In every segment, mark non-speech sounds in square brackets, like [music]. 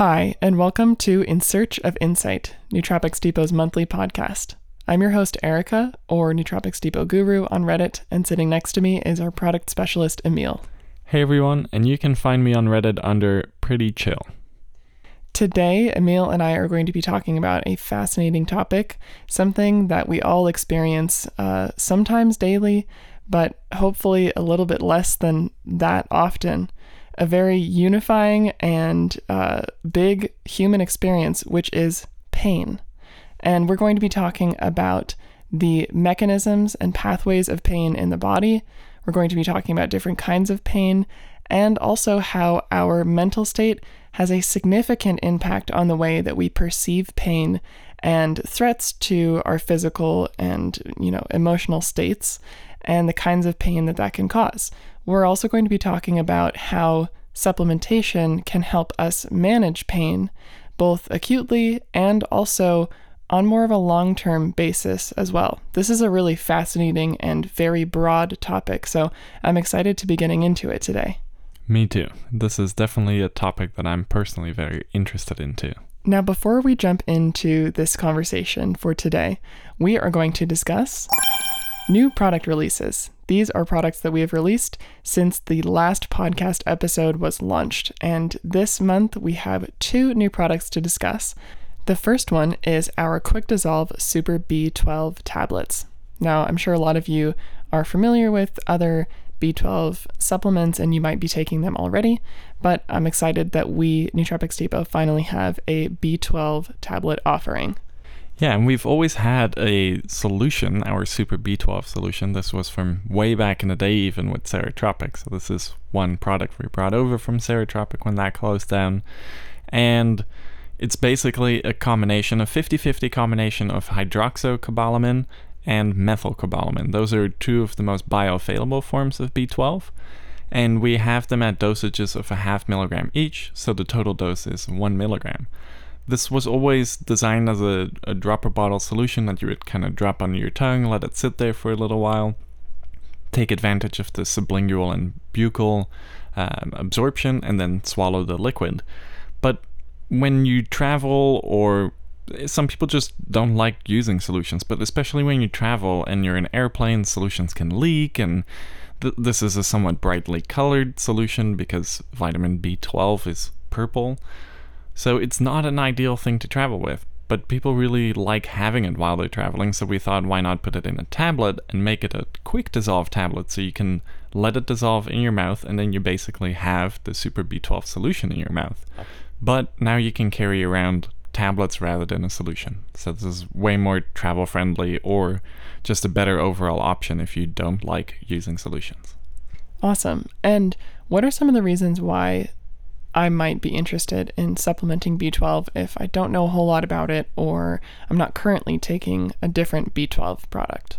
Hi, and welcome to In Search of Insight, Nootropics Depot's monthly podcast. I'm your host, Erica, or Nootropics Depot Guru on Reddit, and sitting next to me is our product specialist, Emil. Hey everyone, and you can find me on Reddit under Pretty Chill. Today, Emil and I are going to be talking about a fascinating topic, something that we all experience uh, sometimes daily, but hopefully a little bit less than that often a very unifying and uh, big human experience, which is pain. And we're going to be talking about the mechanisms and pathways of pain in the body. We're going to be talking about different kinds of pain and also how our mental state has a significant impact on the way that we perceive pain and threats to our physical and you know emotional states and the kinds of pain that that can cause. We're also going to be talking about how supplementation can help us manage pain, both acutely and also on more of a long term basis as well. This is a really fascinating and very broad topic, so I'm excited to be getting into it today. Me too. This is definitely a topic that I'm personally very interested in too. Now, before we jump into this conversation for today, we are going to discuss New product releases. These are products that we have released since the last podcast episode was launched, and this month we have two new products to discuss. The first one is our Quick Dissolve Super B12 tablets. Now, I'm sure a lot of you are familiar with other B12 supplements and you might be taking them already, but I'm excited that we, Nootropics Depot, finally have a B12 tablet offering. Yeah, and we've always had a solution, our Super B12 solution. This was from way back in the day, even with Ceretropic. So this is one product we brought over from Ceretropic when that closed down. And it's basically a combination, a 50-50 combination of hydroxocobalamin and methylcobalamin. Those are two of the most bioavailable forms of B12. And we have them at dosages of a half milligram each, so the total dose is one milligram. This was always designed as a, a dropper bottle solution that you would kind of drop under your tongue, let it sit there for a little while, take advantage of the sublingual and buccal um, absorption, and then swallow the liquid. But when you travel or some people just don't like using solutions, but especially when you travel and you're in airplanes, solutions can leak, and th- this is a somewhat brightly colored solution because vitamin B12 is purple. So it's not an ideal thing to travel with, but people really like having it while they're traveling, so we thought why not put it in a tablet and make it a quick dissolve tablet so you can let it dissolve in your mouth and then you basically have the Super B12 solution in your mouth. But now you can carry around tablets rather than a solution. So this is way more travel friendly or just a better overall option if you don't like using solutions. Awesome. And what are some of the reasons why I might be interested in supplementing B12 if I don't know a whole lot about it or I'm not currently taking a different B12 product.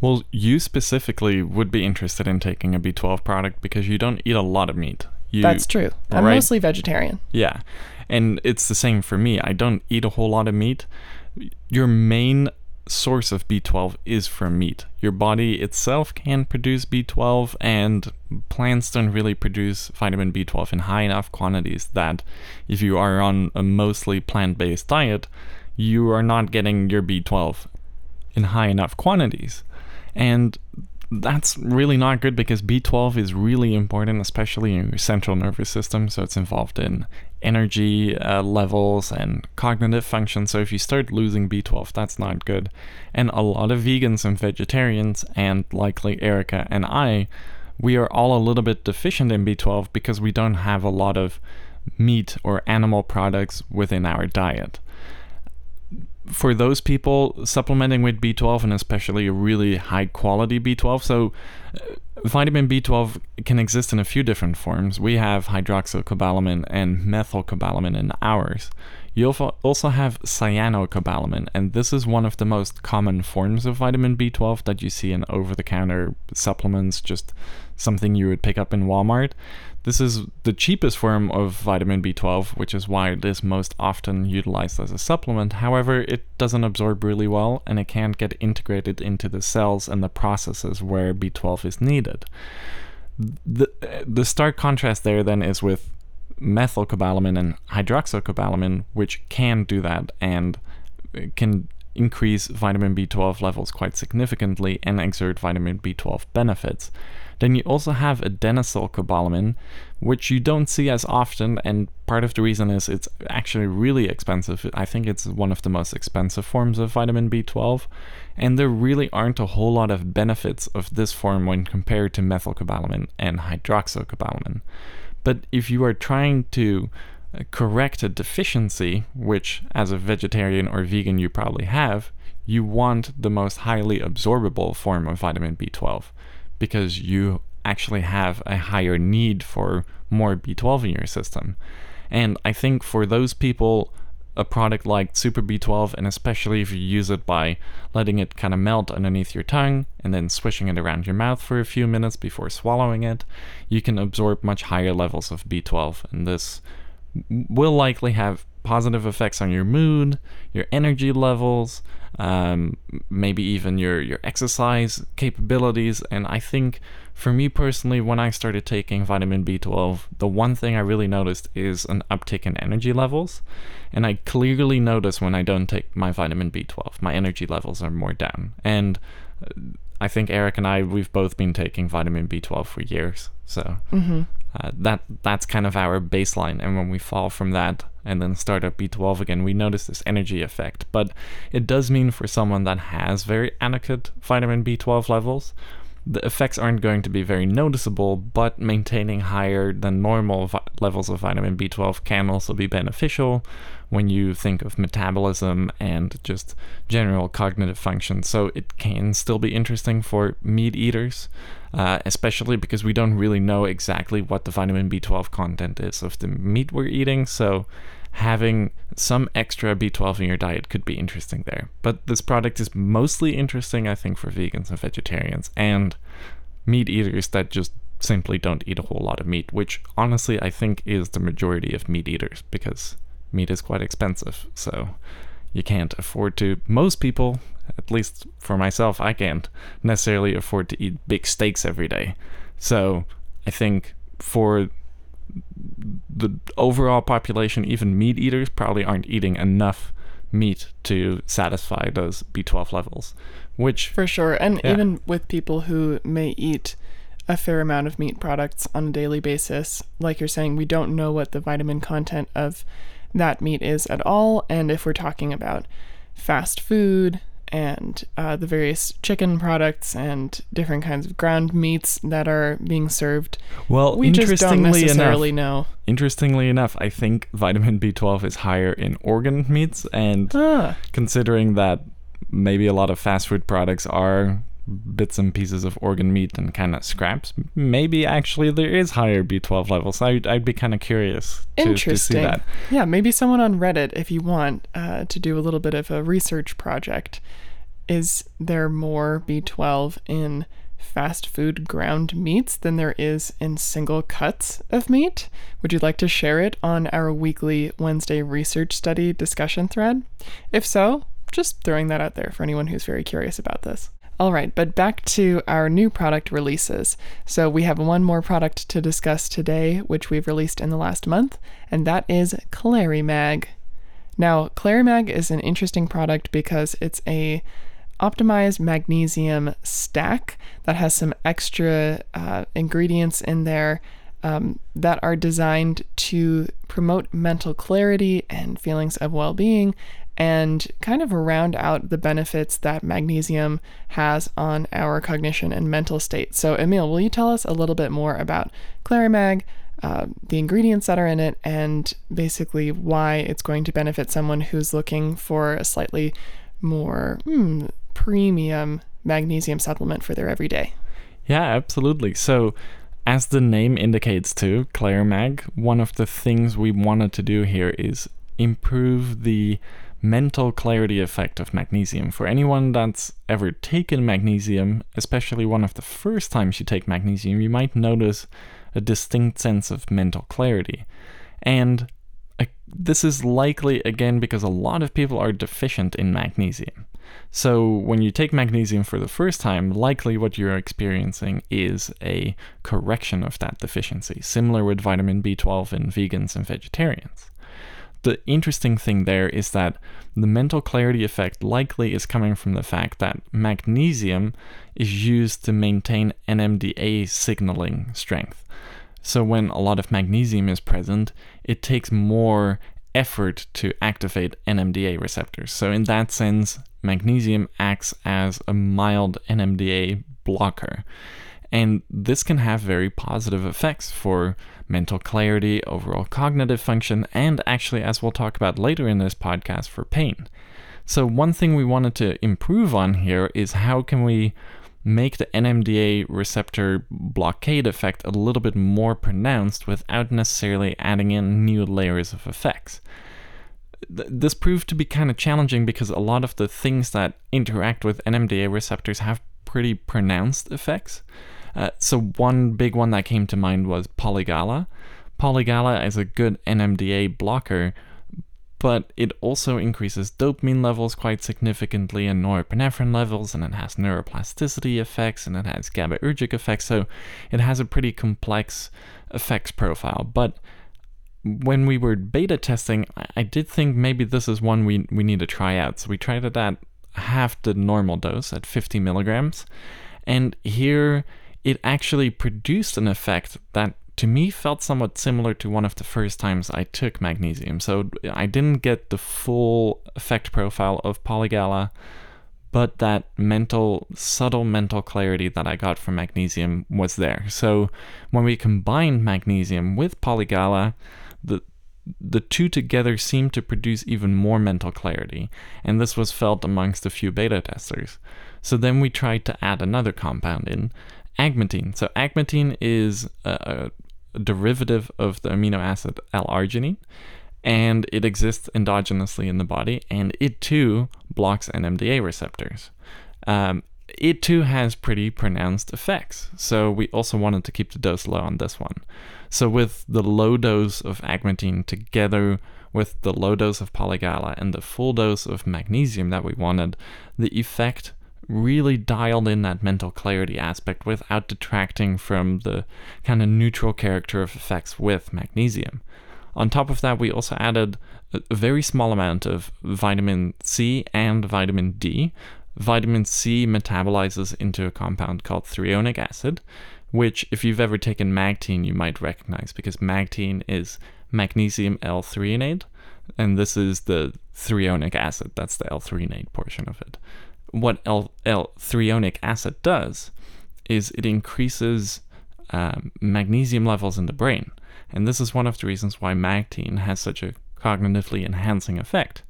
Well, you specifically would be interested in taking a B12 product because you don't eat a lot of meat. You, That's true. I'm right? mostly vegetarian. Yeah. And it's the same for me. I don't eat a whole lot of meat. Your main source of B12 is from meat. Your body itself can produce B12, and plants don't really produce vitamin B12 in high enough quantities that if you are on a mostly plant based diet, you are not getting your B12 in high enough quantities. And that's really not good because B12 is really important, especially in your central nervous system. So it's involved in energy uh, levels and cognitive function. So if you start losing B12, that's not good. And a lot of vegans and vegetarians, and likely Erica and I, we are all a little bit deficient in B12 because we don't have a lot of meat or animal products within our diet for those people, supplementing with B12 and especially a really high quality B12. So, uh, vitamin B12 can exist in a few different forms. We have hydroxocobalamin and methylcobalamin in ours. You also have cyanocobalamin, and this is one of the most common forms of vitamin B12 that you see in over the counter supplements, just something you would pick up in Walmart. This is the cheapest form of vitamin B12, which is why it is most often utilized as a supplement. However, it doesn't absorb really well and it can't get integrated into the cells and the processes where B12 is needed. The, the stark contrast there then is with methylcobalamin and hydroxycobalamin, which can do that and can increase vitamin B12 levels quite significantly and exert vitamin B12 benefits. Then you also have adenosylcobalamin, which you don't see as often, and part of the reason is it's actually really expensive. I think it's one of the most expensive forms of vitamin B12, and there really aren't a whole lot of benefits of this form when compared to methylcobalamin and hydroxycobalamin. But if you are trying to uh, correct a deficiency, which as a vegetarian or vegan you probably have, you want the most highly absorbable form of vitamin B12 because you actually have a higher need for more B12 in your system. And I think for those people, a product like Super B12, and especially if you use it by letting it kind of melt underneath your tongue and then swishing it around your mouth for a few minutes before swallowing it, you can absorb much higher levels of B12. And this will likely have positive effects on your mood, your energy levels, um, maybe even your, your exercise capabilities. And I think for me personally, when I started taking vitamin B12, the one thing I really noticed is an uptick in energy levels. And I clearly notice when I don't take my vitamin B12, my energy levels are more down. And uh, I think Erica and I, we've both been taking vitamin B12 for years. So Mm-hmm. Uh, that that's kind of our baseline. And when we fall from that and then start at B12 again, we notice this energy effect. But it does mean for someone that has very adequate vitamin B12 levels, the effects aren't going to be very noticeable, but maintaining higher than normal vi- levels of vitamin B12 can also be beneficial when you think of metabolism and just general cognitive function. So it can still be interesting for meat eaters, uh, especially because we don't really know exactly what the vitamin B12 content is of the meat we're eating. So having some extra B12 in your diet could be interesting there. But this product is mostly interesting, I think, for vegans and vegetarians and meat eaters that just simply don't eat a whole lot of meat, which honestly I think is the majority of meat eaters because meat is quite expensive. So you can't afford to, most people, at least for myself, I can't necessarily afford to eat big steaks every day. So I think for the overall population, even meat eaters probably aren't eating enough meat to satisfy those B12 levels, which For sure. And Yeah. even with people who may eat a fair amount of meat products on a daily basis, like you're saying, we don't know what the vitamin content of that meat is at all. And if we're talking about fast food and uh, the various chicken products and different kinds of ground meats that are being served, well, we just don't necessarily enough, know. interestingly enough, I think vitamin B12 is higher in organ meats, and Ah, considering that maybe a lot of fast food products are bits and pieces of organ meat and kind of scraps, maybe actually there is higher B12 levels. I'd, I'd be kind of curious to, to see that. Yeah, maybe someone on Reddit, if you want uh, to do a little bit of a research project, is there more B12 in fast food ground meats than there is in single cuts of meat? Would you like to share it on our weekly Wednesday research study discussion thread? If so, just throwing that out there for anyone who's very curious about this. All right, but back to our new product releases. So we have one more product to discuss today, which we've released in the last month, and that is Clarimag. Now, Clarimag is an interesting product because it's a optimized magnesium stack that has some extra uh, ingredients in there um, that are designed to promote mental clarity and feelings of well being and kind of round out the benefits that magnesium has on our cognition and mental state. So, Emil, will you tell us a little bit more about Clarimag, uh, the ingredients that are in it, and basically why it's going to benefit someone who's looking for a slightly more hmm, premium magnesium supplement for their everyday? Yeah, absolutely. So, as the name indicates too, Clarimag, one of the things we wanted to do here is improve the mental clarity effect of magnesium. For anyone that's ever taken magnesium, especially one of the first times you take magnesium, you might notice a distinct sense of mental clarity. And uh, this is likely again because a lot of people are deficient in magnesium. So, when you take magnesium for the first time, likely what you're experiencing is a correction of that deficiency, similar with vitamin B12 in vegans and vegetarians. The interesting thing there is that the mental clarity effect likely is coming from the fact that magnesium is used to maintain NMDA signaling strength. So, when a lot of magnesium is present, it takes more effort to activate NMDA receptors. So, in that sense, magnesium acts as a mild NMDA blocker. And this can have very positive effects for mental clarity, overall cognitive function, and actually, as we'll talk about later in this podcast, for pain. So, one thing we wanted to improve on here is how can we make the NMDA receptor blockade effect a little bit more pronounced without necessarily adding in new layers of effects. this proved to be kind of challenging because a lot of the things that interact with NMDA receptors have pretty pronounced effects. Uh, so, one big one that came to mind was Polygala. Polygala is a good NMDA blocker, but it also increases dopamine levels quite significantly and norepinephrine levels, and it has neuroplasticity effects and it has GABAergic effects. So, it has a pretty complex effects profile. But when we were beta testing, I did think maybe this is one we, we need to try out. So, we tried it at half the normal dose at 50 milligrams. And here it actually produced an effect that to me felt somewhat similar to one of the first times I took magnesium. So I didn't get the full effect profile of Polygala, but that mental, subtle mental clarity that I got from magnesium was there. So when we combined magnesium with Polygala, the the two together seemed to produce even more mental clarity, and this was felt amongst a few beta testers. So then we tried to add another compound in, agmatine. So agmatine is a, a derivative of the amino acid L-arginine, and it exists endogenously in the body, and it too blocks NMDA receptors. Um, it too has pretty pronounced effects, so we also wanted to keep the dose low on this one. So with the low dose of agmatine together with the low dose of polygala and the full dose of magnesium that we wanted, the effect really dialed in that mental clarity aspect without detracting from the kind of neutral character of effects with magnesium. On top of that, we also added a very small amount of vitamin C and vitamin D. Vitamin C metabolizes into a compound called threonic acid, which, if you've ever taken Magtein, you might recognize because Magtein is magnesium L-threonate, and this is the threonic acid. That's the L-threonate portion of it what L, L-threonic acid does is it increases um, magnesium levels in the brain. And this is one of the reasons why Magtein has such a cognitively enhancing effect.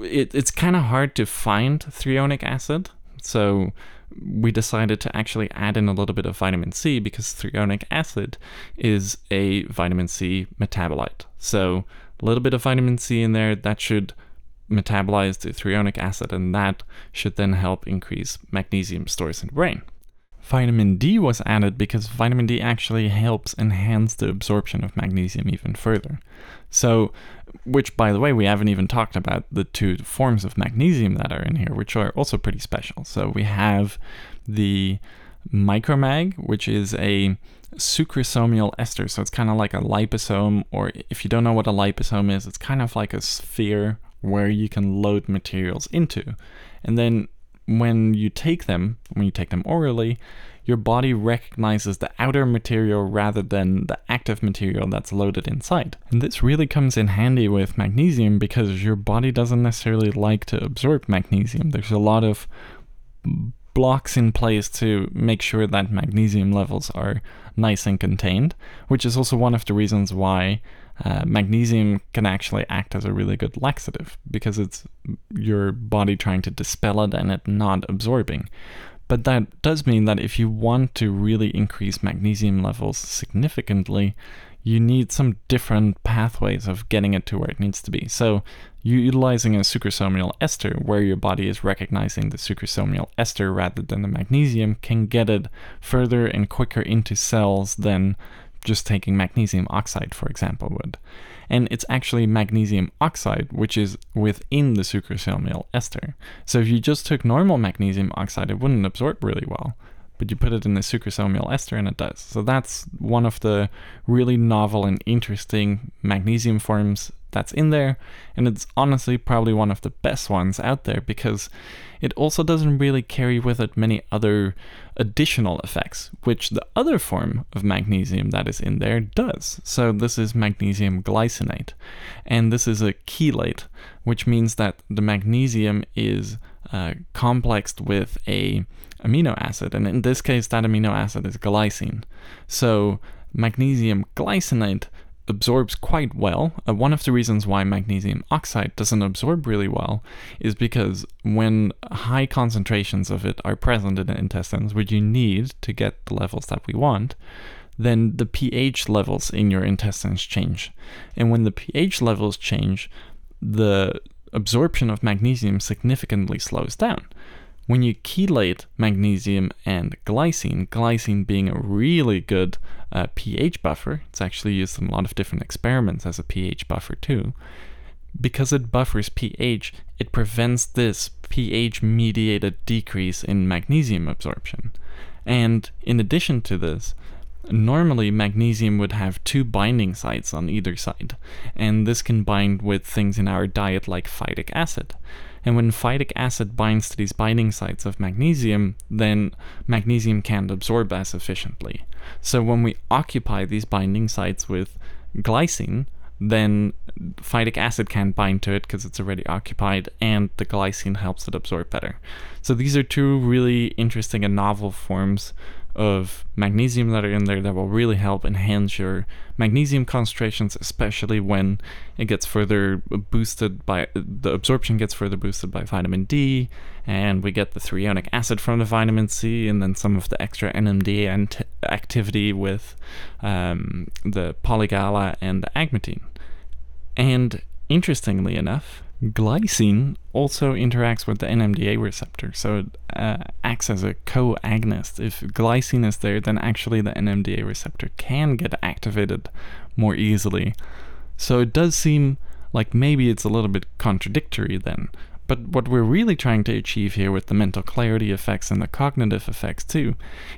It, it's kind of hard to find threonic acid, so we decided to actually add in a little bit of vitamin C because threonic acid is a vitamin C metabolite. So a little bit of vitamin C in there that should metabolize the threonic acid, and that should then help increase magnesium stores in the brain. Vitamin D was added because vitamin D actually helps enhance the absorption of magnesium even further. So, which by the way, we haven't even talked about the two forms of magnesium that are in here, which are also pretty special. So, we have the micromag, which is a sucrosomial ester. So, it's kind of like a liposome, or if you don't know what a liposome is, it's kind of like a sphere where you can load materials into. And then when you take them, when you take them orally, your body recognizes the outer material rather than the active material that's loaded inside. And this really comes in handy with magnesium because your body doesn't necessarily like to absorb magnesium. There's a lot of blocks in place to make sure that magnesium levels are nice and contained, which is also one of the reasons why uh, magnesium can actually act as a really good laxative because it's your body trying to dispel it and it not absorbing. But that does mean that if you want to really increase magnesium levels significantly, you need some different pathways of getting it to where it needs to be. So, you're utilizing a sucrosomial ester where your body is recognizing the sucrosomial ester rather than the magnesium can get it further and quicker into cells than just taking magnesium oxide, for example, would. and it's actually magnesium oxide, which is within the sucrosomial ester. So if you just took normal magnesium oxide, it wouldn't absorb really well. But you put it in the sucrosomial ester and it does. So that's one of the really novel and interesting magnesium forms that's in there, and it's honestly probably one of the best ones out there because it also doesn't really carry with it many other additional effects, which the other form of magnesium that is in there does. So this is magnesium glycinate, and this is a chelate, which means that the magnesium is uh, complexed with a amino acid, and in this case, that amino acid is glycine. So magnesium glycinate absorbs quite well. Uh, one of the reasons why magnesium oxide doesn't absorb really well is because when high concentrations of it are present in the intestines, which you need to get the levels that we want, then the pH levels in your intestines change. And when the pH levels change, the absorption of magnesium significantly slows down. When you chelate magnesium and glycine, glycine being a really good uh, pH buffer, it's actually used in a lot of different experiments as a pH buffer too. Because it buffers pH, it prevents this pH mediated decrease in magnesium absorption. And in addition to this, normally magnesium would have two binding sites on either side, and this can bind with things in our diet like phytic acid. And when phytic acid binds to these binding sites of magnesium, then magnesium can't absorb as efficiently. So when we occupy these binding sites with glycine, then phytic acid can't bind to it because it's already occupied, and the glycine helps it absorb better. So these are two really interesting and novel forms of magnesium that are in there that will really help enhance your magnesium concentrations, especially when it gets further boosted by the absorption gets further boosted by vitamin D, and we get the threonic acid from the vitamin C, and then some of the extra NMDA activity with um, the polygala and the agmatine. And interestingly enough, Glycine also interacts with the NMDA receptor, so it uh, acts as a co agonist. If glycine is there, then actually the NMDA receptor can get activated more easily. So it does seem like maybe it's a little bit contradictory then. But what we're really trying to achieve here with the mental clarity effects and the cognitive effects too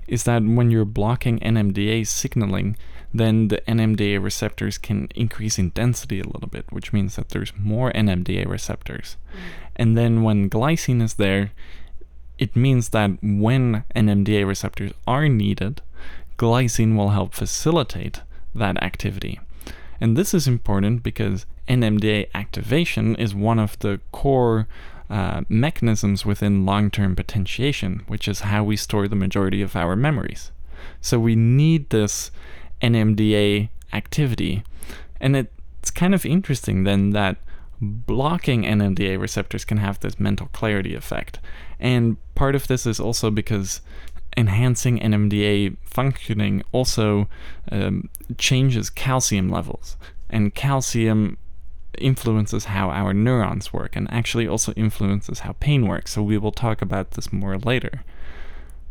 is that when you're blocking NMDA signaling, then the NMDA receptors can increase in density a little bit, which means that there's more NMDA receptors. Mm. And then when glycine is there, it means that when NMDA receptors are needed, glycine will help facilitate that activity. And this is important because NMDA activation is one of the core uh, mechanisms within long term potentiation, which is how we store the majority of our memories. So we need this NMDA activity. And it's kind of interesting then that blocking NMDA receptors can have this mental clarity effect. And part of this is also because enhancing NMDA functioning also um, changes calcium levels. And calcium influences how our neurons work and actually also influences how pain works. So we will talk about this more later.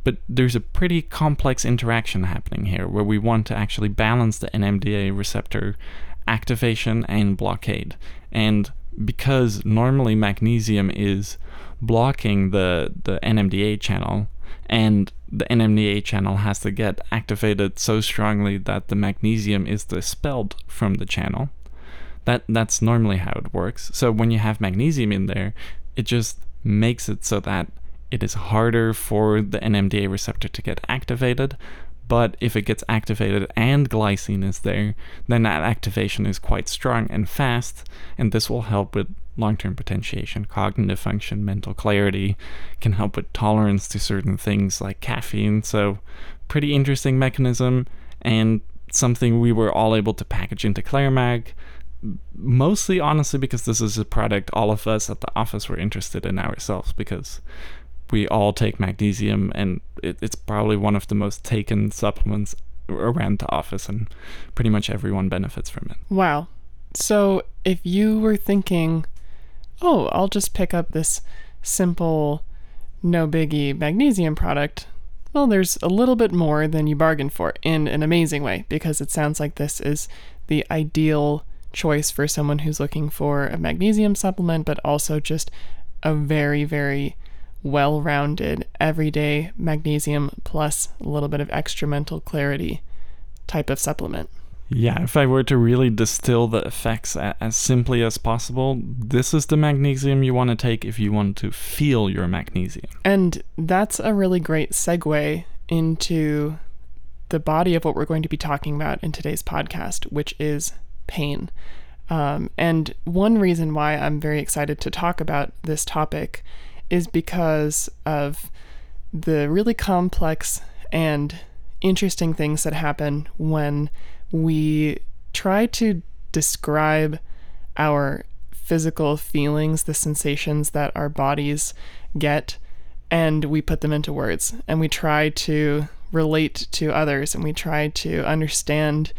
But there's a pretty complex interaction happening here where we want to actually balance the NMDA receptor activation and blockade. And because normally magnesium is blocking the, the NMDA channel, and the NMDA channel has to get activated so strongly that the magnesium is dispelled from the channel. That that's normally how it works. So when you have magnesium in there, it just makes it so that it is harder for the NMDA receptor to get activated. But if it gets activated and glycine is there, then that activation is quite strong and fast, and this will help with long term potentiation, cognitive function, mental clarity, can help with tolerance to certain things like caffeine. So, pretty interesting mechanism, and something we were all able to package into Clarimag mostly honestly because this is a product all of us at the office were interested in ourselves because we all take magnesium, and it, it's probably one of the most taken supplements around the office, and pretty much everyone benefits from it. Wow. So if you were thinking, oh, I'll just pick up this simple, no biggie magnesium product, well, there's a little bit more than you bargained for in an amazing way because it sounds like this is the ideal choice for someone who's looking for a magnesium supplement, but also just a very, very well rounded, everyday magnesium plus a little bit of extra mental clarity type of supplement. Yeah, if I were to really distill the effects as simply as possible, this is the magnesium you want to take if you want to feel your magnesium. And that's a really great segue into the body of what we're going to be talking about in today's podcast, which is pain. Um, and one reason why I'm very excited to talk about this topic is because of the really complex and interesting things that happen when we try to describe our physical feelings, the sensations that our bodies get, and we put them into words. And we try to relate to others and we try to understand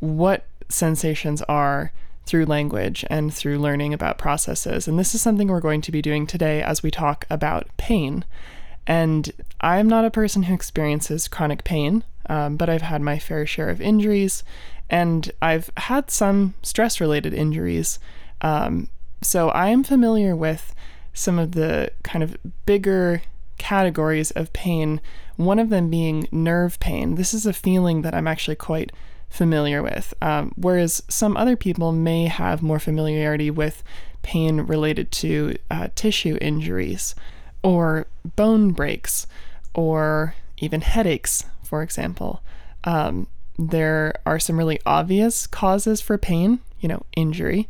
what sensations are through language and through learning about processes. And this is something we're going to be doing today as we talk about pain. And I'm not a person who experiences chronic pain, um, but I've had my fair share of injuries and I've had some stress related injuries. Um, so I am familiar with some of the kind of bigger categories of pain, one of them being nerve pain. This is a feeling that I'm actually quite familiar with, um, whereas some other people may have more familiarity with pain related to uh, tissue injuries or bone breaks or even headaches, for example. Um, there are some really obvious causes for pain, you know, injury,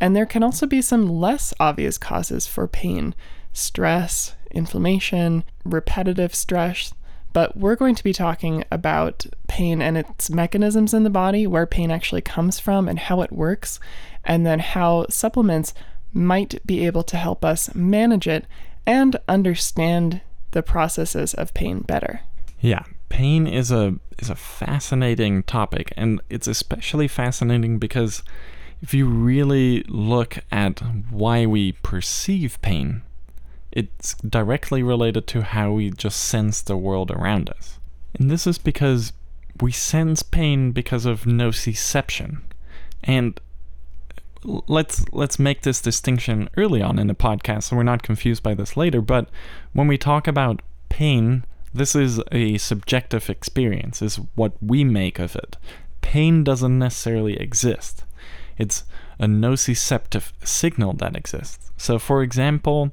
and there can also be some less obvious causes for pain stress, inflammation, repetitive stress. But we're going to be talking about pain and its mechanisms in the body, where pain actually comes from and how it works, and then how supplements might be able to help us manage it and understand the processes of pain better. Yeah, pain is a is a fascinating topic and it's especially fascinating because if you really look at why we perceive pain, it's directly related to how we just sense the world around us. And this is because we sense pain because of nociception. And let's let's make this distinction early on in the podcast so we're not confused by this later, but when we talk about pain, this is a subjective experience, is what we make of it. Pain doesn't necessarily exist. It's a nociceptive signal that exists. So for example,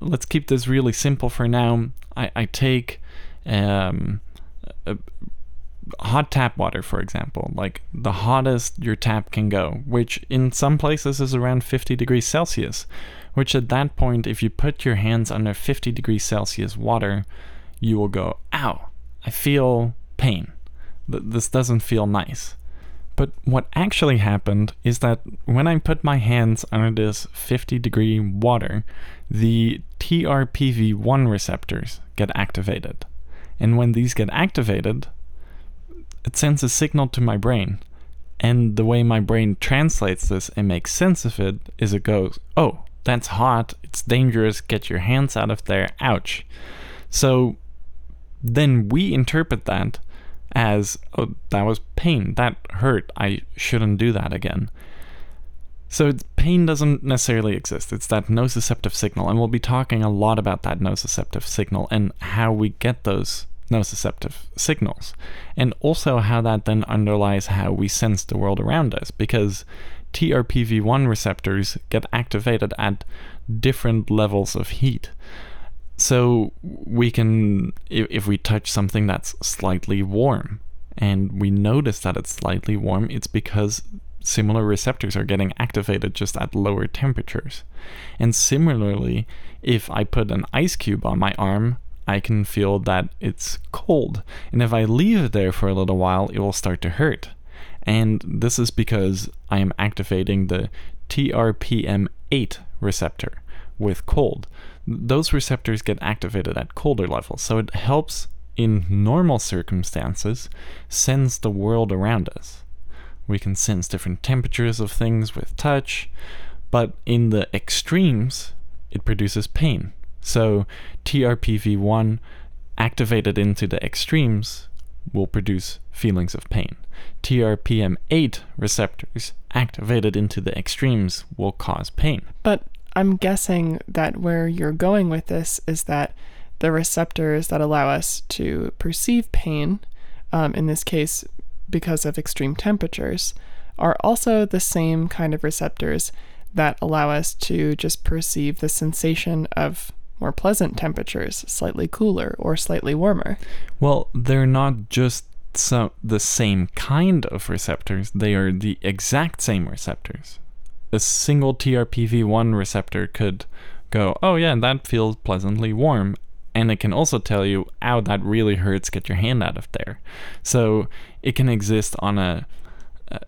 let's keep this really simple for now. I, I take um, hot tap water, for example, like the hottest your tap can go, which in some places is around 50 degrees Celsius, which at that point, if you put your hands under 50 degrees Celsius water, you will go, ow, I feel pain. This doesn't feel nice. But what actually happened is that when I put my hands under this 50 degree water, the TRPV1 receptors get activated. And when these get activated, it sends a signal to my brain. And the way my brain translates this and makes sense of it is it goes, oh, that's hot, it's dangerous, get your hands out of there, ouch. So then we interpret that as oh, that was pain, that hurt, I shouldn't do that again. So pain doesn't necessarily exist. It's that nociceptive signal, and we'll be talking a lot about that nociceptive signal and how we get those nociceptive signals, and also how that then underlies how we sense the world around us, because TRPV1 receptors get activated at different levels of heat. So we can, if, we touch something that's slightly warm and we notice that it's slightly warm, it's because similar receptors are getting activated just at lower temperatures. And similarly, if I put an ice cube on my arm, I can feel that it's cold. And if I leave it there for a little while, it will start to hurt. And this is because I am activating the TRPM8 receptor with cold those receptors get activated at colder levels. So it helps in normal circumstances sense the world around us. We can sense different temperatures of things with touch, but in the extremes, it produces pain. So TRPV1 activated into the extremes will produce feelings of pain. TRPM8 receptors activated into the extremes will cause pain. But I'm guessing that where you're going with this is that the receptors that allow us to perceive pain, um, in this case because of extreme temperatures, are also the same kind of receptors that allow us to just perceive the sensation of more pleasant temperatures, slightly cooler or slightly warmer. Well, they're not just some, the same kind of receptors, they are the exact same receptors. A single TRPV1 receptor could go, oh yeah, that feels pleasantly warm. And it can also tell you, ow, that really hurts, get your hand out of there. So it can exist on a,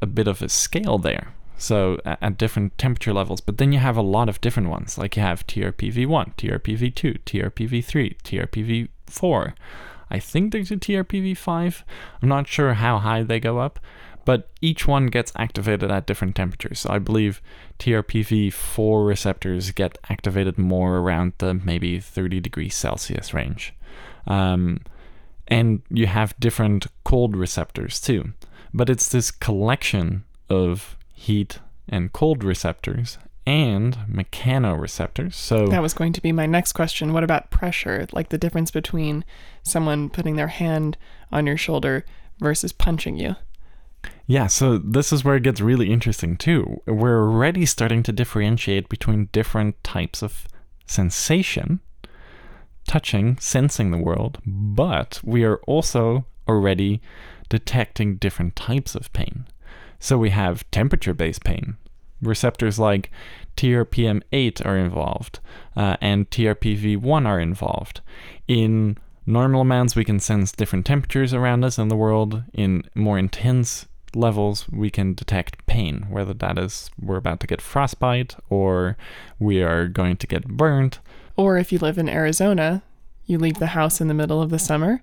a bit of a scale there so at, at, different temperature levels. But then you have a lot of different ones, like you have TRPV1, TRPV2, TRPV3, TRPV4. I think there's a TRPV5. I'm not sure how high they go up, but each one gets activated at different temperatures. So I believe TRPV4 receptors get activated more around the maybe 30 degrees Celsius range. Um, and you have different cold receptors too. But it's this collection of heat and cold receptors and mechanoreceptors. So that was going to be my next question. What about pressure? Like the difference between someone putting their hand on your shoulder versus punching you. Yeah, so this is where it gets really interesting too. We're already starting to differentiate between different types of sensation, touching, sensing the world, but we are also already detecting different types of pain. So we have temperature based pain. Receptors like TRPM8 are involved uh, and TRPV1 are involved. In normal amounts, we can sense different temperatures around us in the world. In more intense levels, we can detect pain, whether that is we're about to get frostbite or we are going to get burned. Or if you live in Arizona, you leave the house in the middle of the summer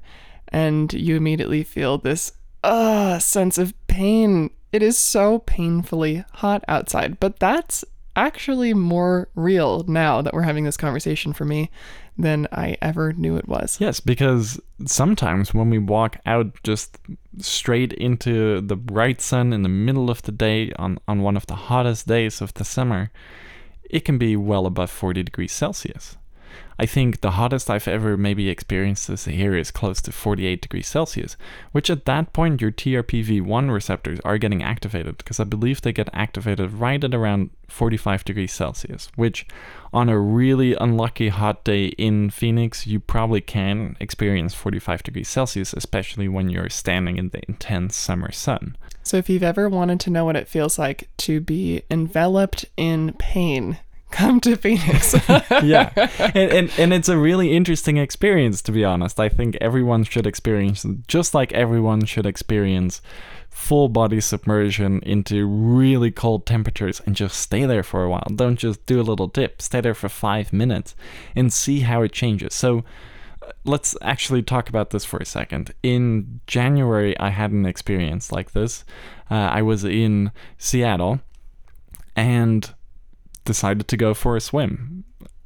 and you immediately feel this uh, sense of pain it is so painfully hot outside, but that's actually more real now that we're having this conversation for me than I ever knew it was. Yes, because sometimes when we walk out just straight into the bright sun in the middle of the day on, on one of the hottest days of the summer, it can be well above 40 degrees Celsius. I think the hottest I've ever maybe experienced this here is close to 48 degrees Celsius, which at that point your TRPV1 receptors are getting activated because I believe they get activated right at around 45 degrees Celsius, which on a really unlucky hot day in Phoenix, you probably can experience 45 degrees Celsius, especially when you're standing in the intense summer sun. So, if you've ever wanted to know what it feels like to be enveloped in pain, come to Phoenix. [laughs] yeah. [laughs] And, and, and it's a really interesting experience, to be honest. I think everyone should experience, just like everyone should experience full body submersion into really cold temperatures and just stay there for a while. Don't just do a little dip, stay there for five minutes and see how it changes. So, uh, let's actually talk about this for a second. In January, I had an experience like this. Uh, I was in Seattle and decided to go for a swim.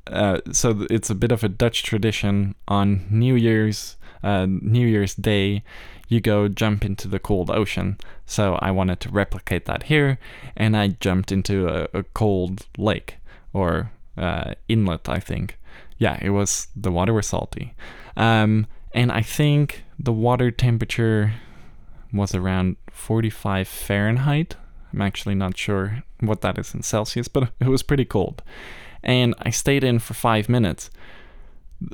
Uh, so it's a bit of a Dutch tradition on New Year's uh, New Year's Day, you go jump into the cold ocean. So I wanted to replicate that here, and I jumped into a, a cold lake or uh, inlet, I think. Yeah, it was the water was salty, um, and I think the water temperature was around 45 Fahrenheit. I'm actually not sure what that is in Celsius, but [laughs] it was pretty cold. And I stayed in for five minutes.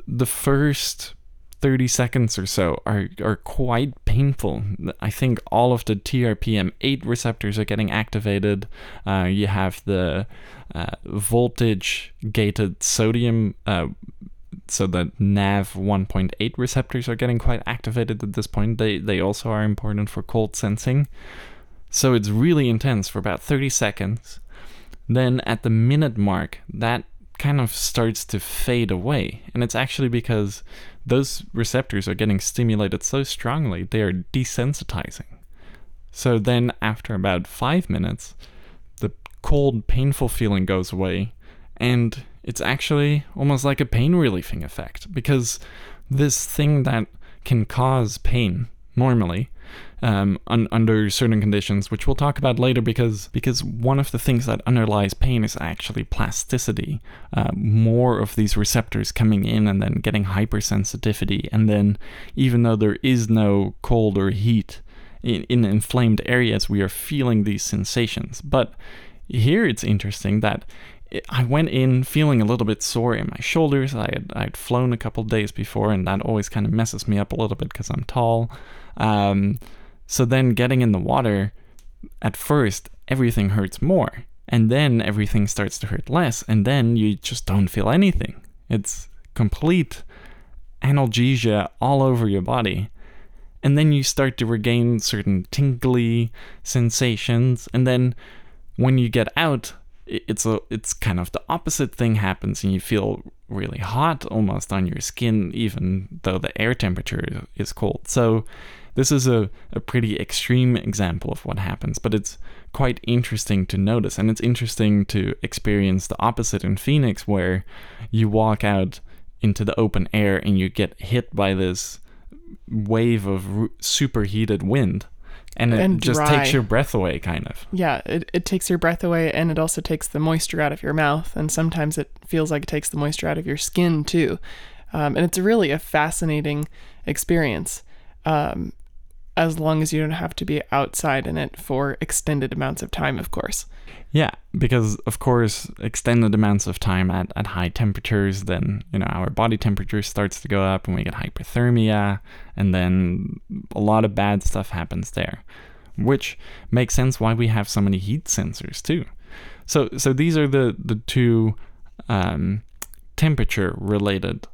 The first 30 seconds or so are, are quite painful. I think all of the TRPM8 receptors are getting activated. Uh, you have the uh, voltage gated sodium, uh, so the NAV 1.8 receptors are getting quite activated at this point. They, they also are important for cold sensing. So it's really intense for about 30 seconds. Then at the minute mark, that kind of starts to fade away. And it's actually because those receptors are getting stimulated so strongly, they are desensitizing. So then, after about five minutes, the cold, painful feeling goes away, and it's actually almost like a pain relieving effect because this thing that can cause pain normally um, un- under certain conditions, which we'll talk about later, because because one of the things that underlies pain is actually plasticity. Uh, more of these receptors coming in and then getting hypersensitivity, and then even though there is no cold or heat in, in inflamed areas, we are feeling these sensations. But here it's interesting that I went in feeling a little bit sore in my shoulders. I had I'd flown a couple days before, and that always kind of messes me up a little bit because I'm tall. Um, so then getting in the water, at first everything hurts more, and then everything starts to hurt less, and then you just don't feel anything. It's complete analgesia all over your body. And then you start to regain certain tingly sensations, and then when you get out, it's a it's kind of the opposite thing happens and you feel really hot almost on your skin even though the air temperature is cold so this is a, a pretty extreme example of what happens but it's quite interesting to notice and it's interesting to experience the opposite in phoenix where you walk out into the open air and you get hit by this wave of superheated wind and it and just takes your breath away kind of. Yeah it, it takes your breath away and it also takes the moisture out of your mouth and sometimes it feels like it takes the moisture out of your skin too. Um, and it's really a fascinating experience. Um, as long as you don't have to be outside in it for extended amounts of time of course yeah, because of course, extended amounts of time at, at high temperatures, then you know our body temperature starts to go up and we get hypothermia, and then a lot of bad stuff happens there, which makes sense why we have so many heat sensors too. So so these are the the two um, temperature related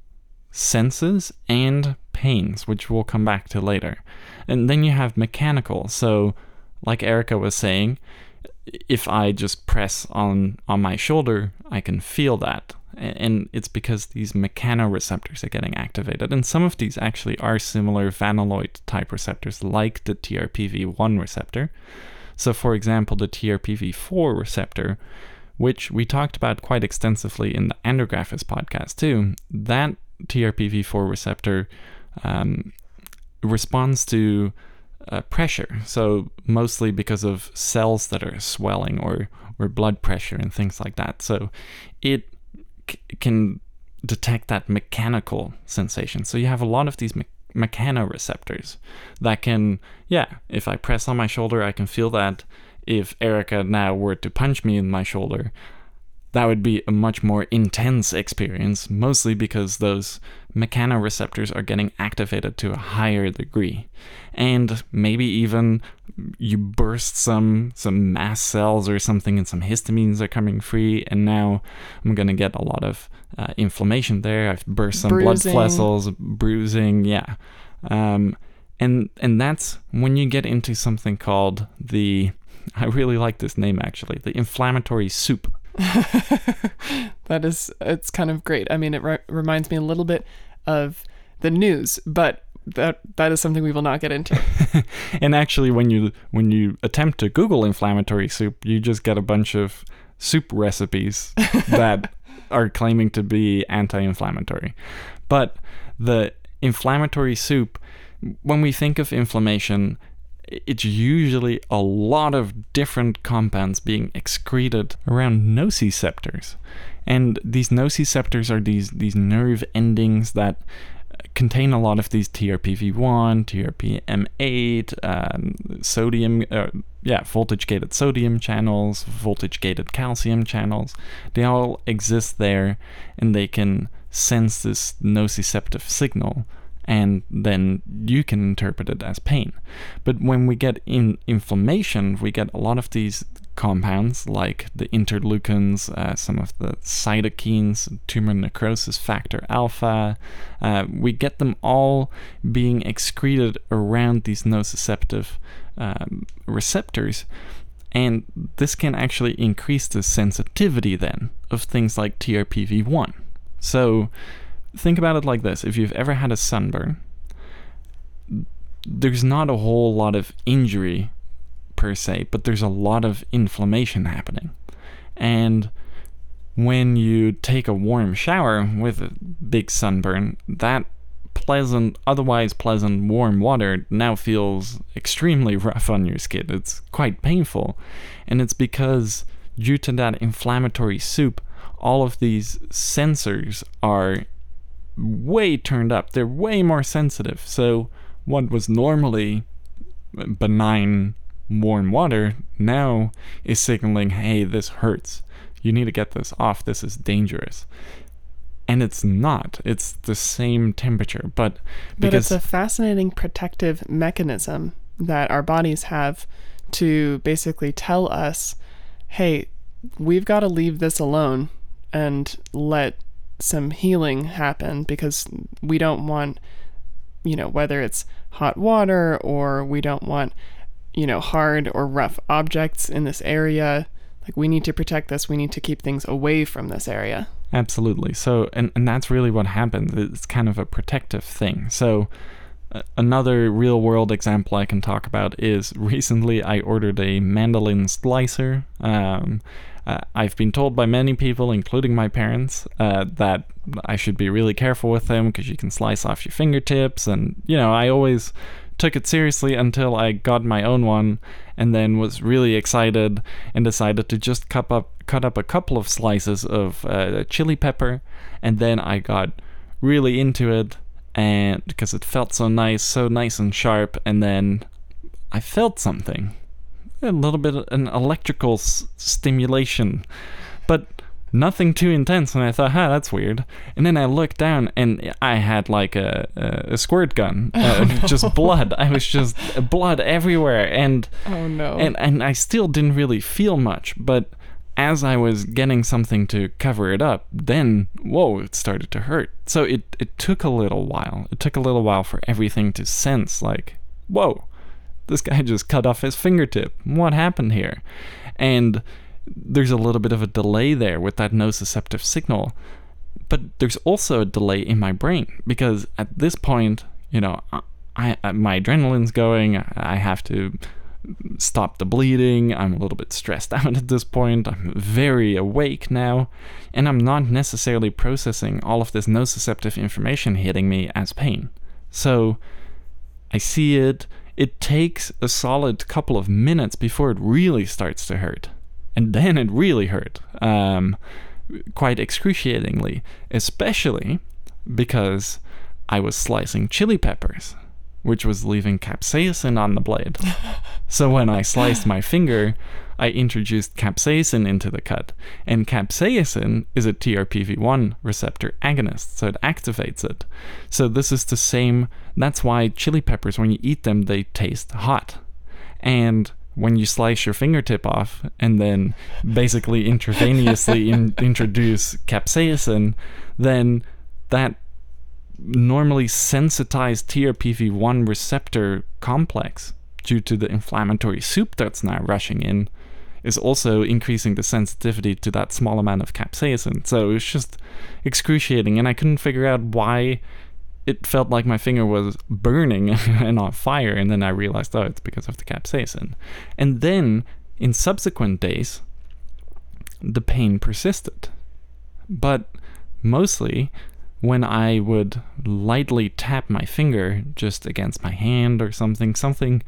senses and pains, which we'll come back to later, and then you have mechanical. So like Erica was saying if I just press on on my shoulder, I can feel that. And it's because these mechanoreceptors are getting activated. And some of these actually are similar vanilloid type receptors, like the TRPV1 receptor. So, for example, the TRPV4 receptor, which we talked about quite extensively in the Andrographis podcast too, that TRPV4 receptor um, responds to uh, pressure. So mostly because of cells that are swelling or or blood pressure and things like that. So it c- can detect that mechanical sensation. So you have a lot of these me- mechanoreceptors that can, yeah, if I press on my shoulder, I can feel that. If Erica now were to punch me in my shoulder, that would be a much more intense experience, mostly because those mechanoreceptors are getting activated to a higher degree. And maybe even you burst some some mast cells or something and some histamines are coming free and now I'm going to get a lot of uh, inflammation there. I've burst some bruising. blood vessels, bruising, yeah. Um, and and that's when you get into something called the [laughs] I really like this name actually, the inflammatory soup [laughs] that is, it's kind of great. I mean, it re- reminds me a little bit of the news, but that that is something we will not get into. [laughs] and actually, when you when you attempt to Google inflammatory soup, you just get a bunch of soup recipes [laughs] that are claiming to be anti-inflammatory. But the inflammatory soup, when we think of inflammation, it's usually a lot of different compounds being excreted around nociceptors. And these nociceptors are these, these nerve endings that contain a lot of these TRPV1, TRPM8, um, sodium, uh, yeah, voltage gated sodium channels, voltage gated calcium channels. They all exist there and they can sense this nociceptive signal and then you can interpret it as pain. But when we get in inflammation, we get a lot of these compounds like the interleukins, uh, some of the cytokines, tumor necrosis factor alpha. Uh, we get them all being excreted around these nociceptive um, receptors. And this can actually increase the sensitivity then of things like TRPV1. So think about it like this if you've ever had a sunburn, there's not a whole lot of injury per se, but there's a lot of inflammation happening. And when you take a warm shower with a big sunburn, that pleasant, otherwise pleasant warm water now feels extremely [laughs] rough on your skin. It's quite painful. And it's because, due to that inflammatory soup, all of these sensors are way turned up. They're way more sensitive. So, what was normally benign warm water now is signaling, hey, this hurts. You need to get this off. This is dangerous and it's not. It's the same temperature, but but it's a fascinating protective mechanism that our bodies have to basically tell us, "Hey, we've got to leave this alone and let some healing happen because we don't want you know, whether it's hot water or we don't want, you know, hard or rough objects in this area. Like we need to protect this. We need to keep things away from this area. Absolutely. So, and, and that's really what happens. It's kind of a protective thing. So, another real world example I can talk about is [laughs] recently I ordered a mandolin slicer. Um, uh, I've been told by many people, including my parents, uh, that I should be really careful with them because you can slice off your fingertips. And, you know, I always took it seriously until I got my own one and then was really excited and decided to just cut up cut up a couple of slices of uh, chili pepper, and then I got really into it, and because it felt so nice, so nice and sharp, and then I felt something, a little bit of an electrical s- stimulation, but nothing too intense. And I thought, huh, that's weird. And then I looked down and I had like a, a, a squirt gun, [laughs] uh, oh, no. just blood. I was just blood everywhere. And, oh no. And, and I still didn't really feel much, but as I was getting something to cover it up, then whoa, it started to hurt. So it it took a little while. It took a little while for everything to sense like, whoa, this guy [laughs] just cut off his fingertip. What happened here? And there's a little bit of a delay there with that nociceptive signal. But there's also a delay in my brain because at this point, you know, I, I my adrenaline's going. I have to stop the bleeding. I'm a little bit stressed [laughs] out at this point. I'm very awake now, and I'm not necessarily processing all of this nociceptive information hitting me as pain. So I see it. It takes a solid couple of minutes before it really starts to hurt. And then it really hurt. Um, quite excruciatingly, especially because I was slicing chili peppers which was leaving capsaicin on the blade. [laughs] so when I sliced my finger, I introduced capsaicin into the cut. And capsaicin is a TRPV1 receptor agonist, so it activates it. So this is the same, that's why chili peppers, when you eat them, they taste hot. And when you slice your fingertip off and then basically [laughs] intravenously in, introduce capsaicin, then that normally sensitized TRPV1 receptor complex due to the inflammatory soup that's now rushing in is also increasing the sensitivity to that small amount of capsaicin. So it's just excruciating, and I couldn't figure out why it felt like my finger was burning [laughs] and on fire. And then I realized, oh, it's because of the capsaicin. And then in subsequent days, the pain persisted. But mostly when I would lightly tap my finger just against my hand or something, something,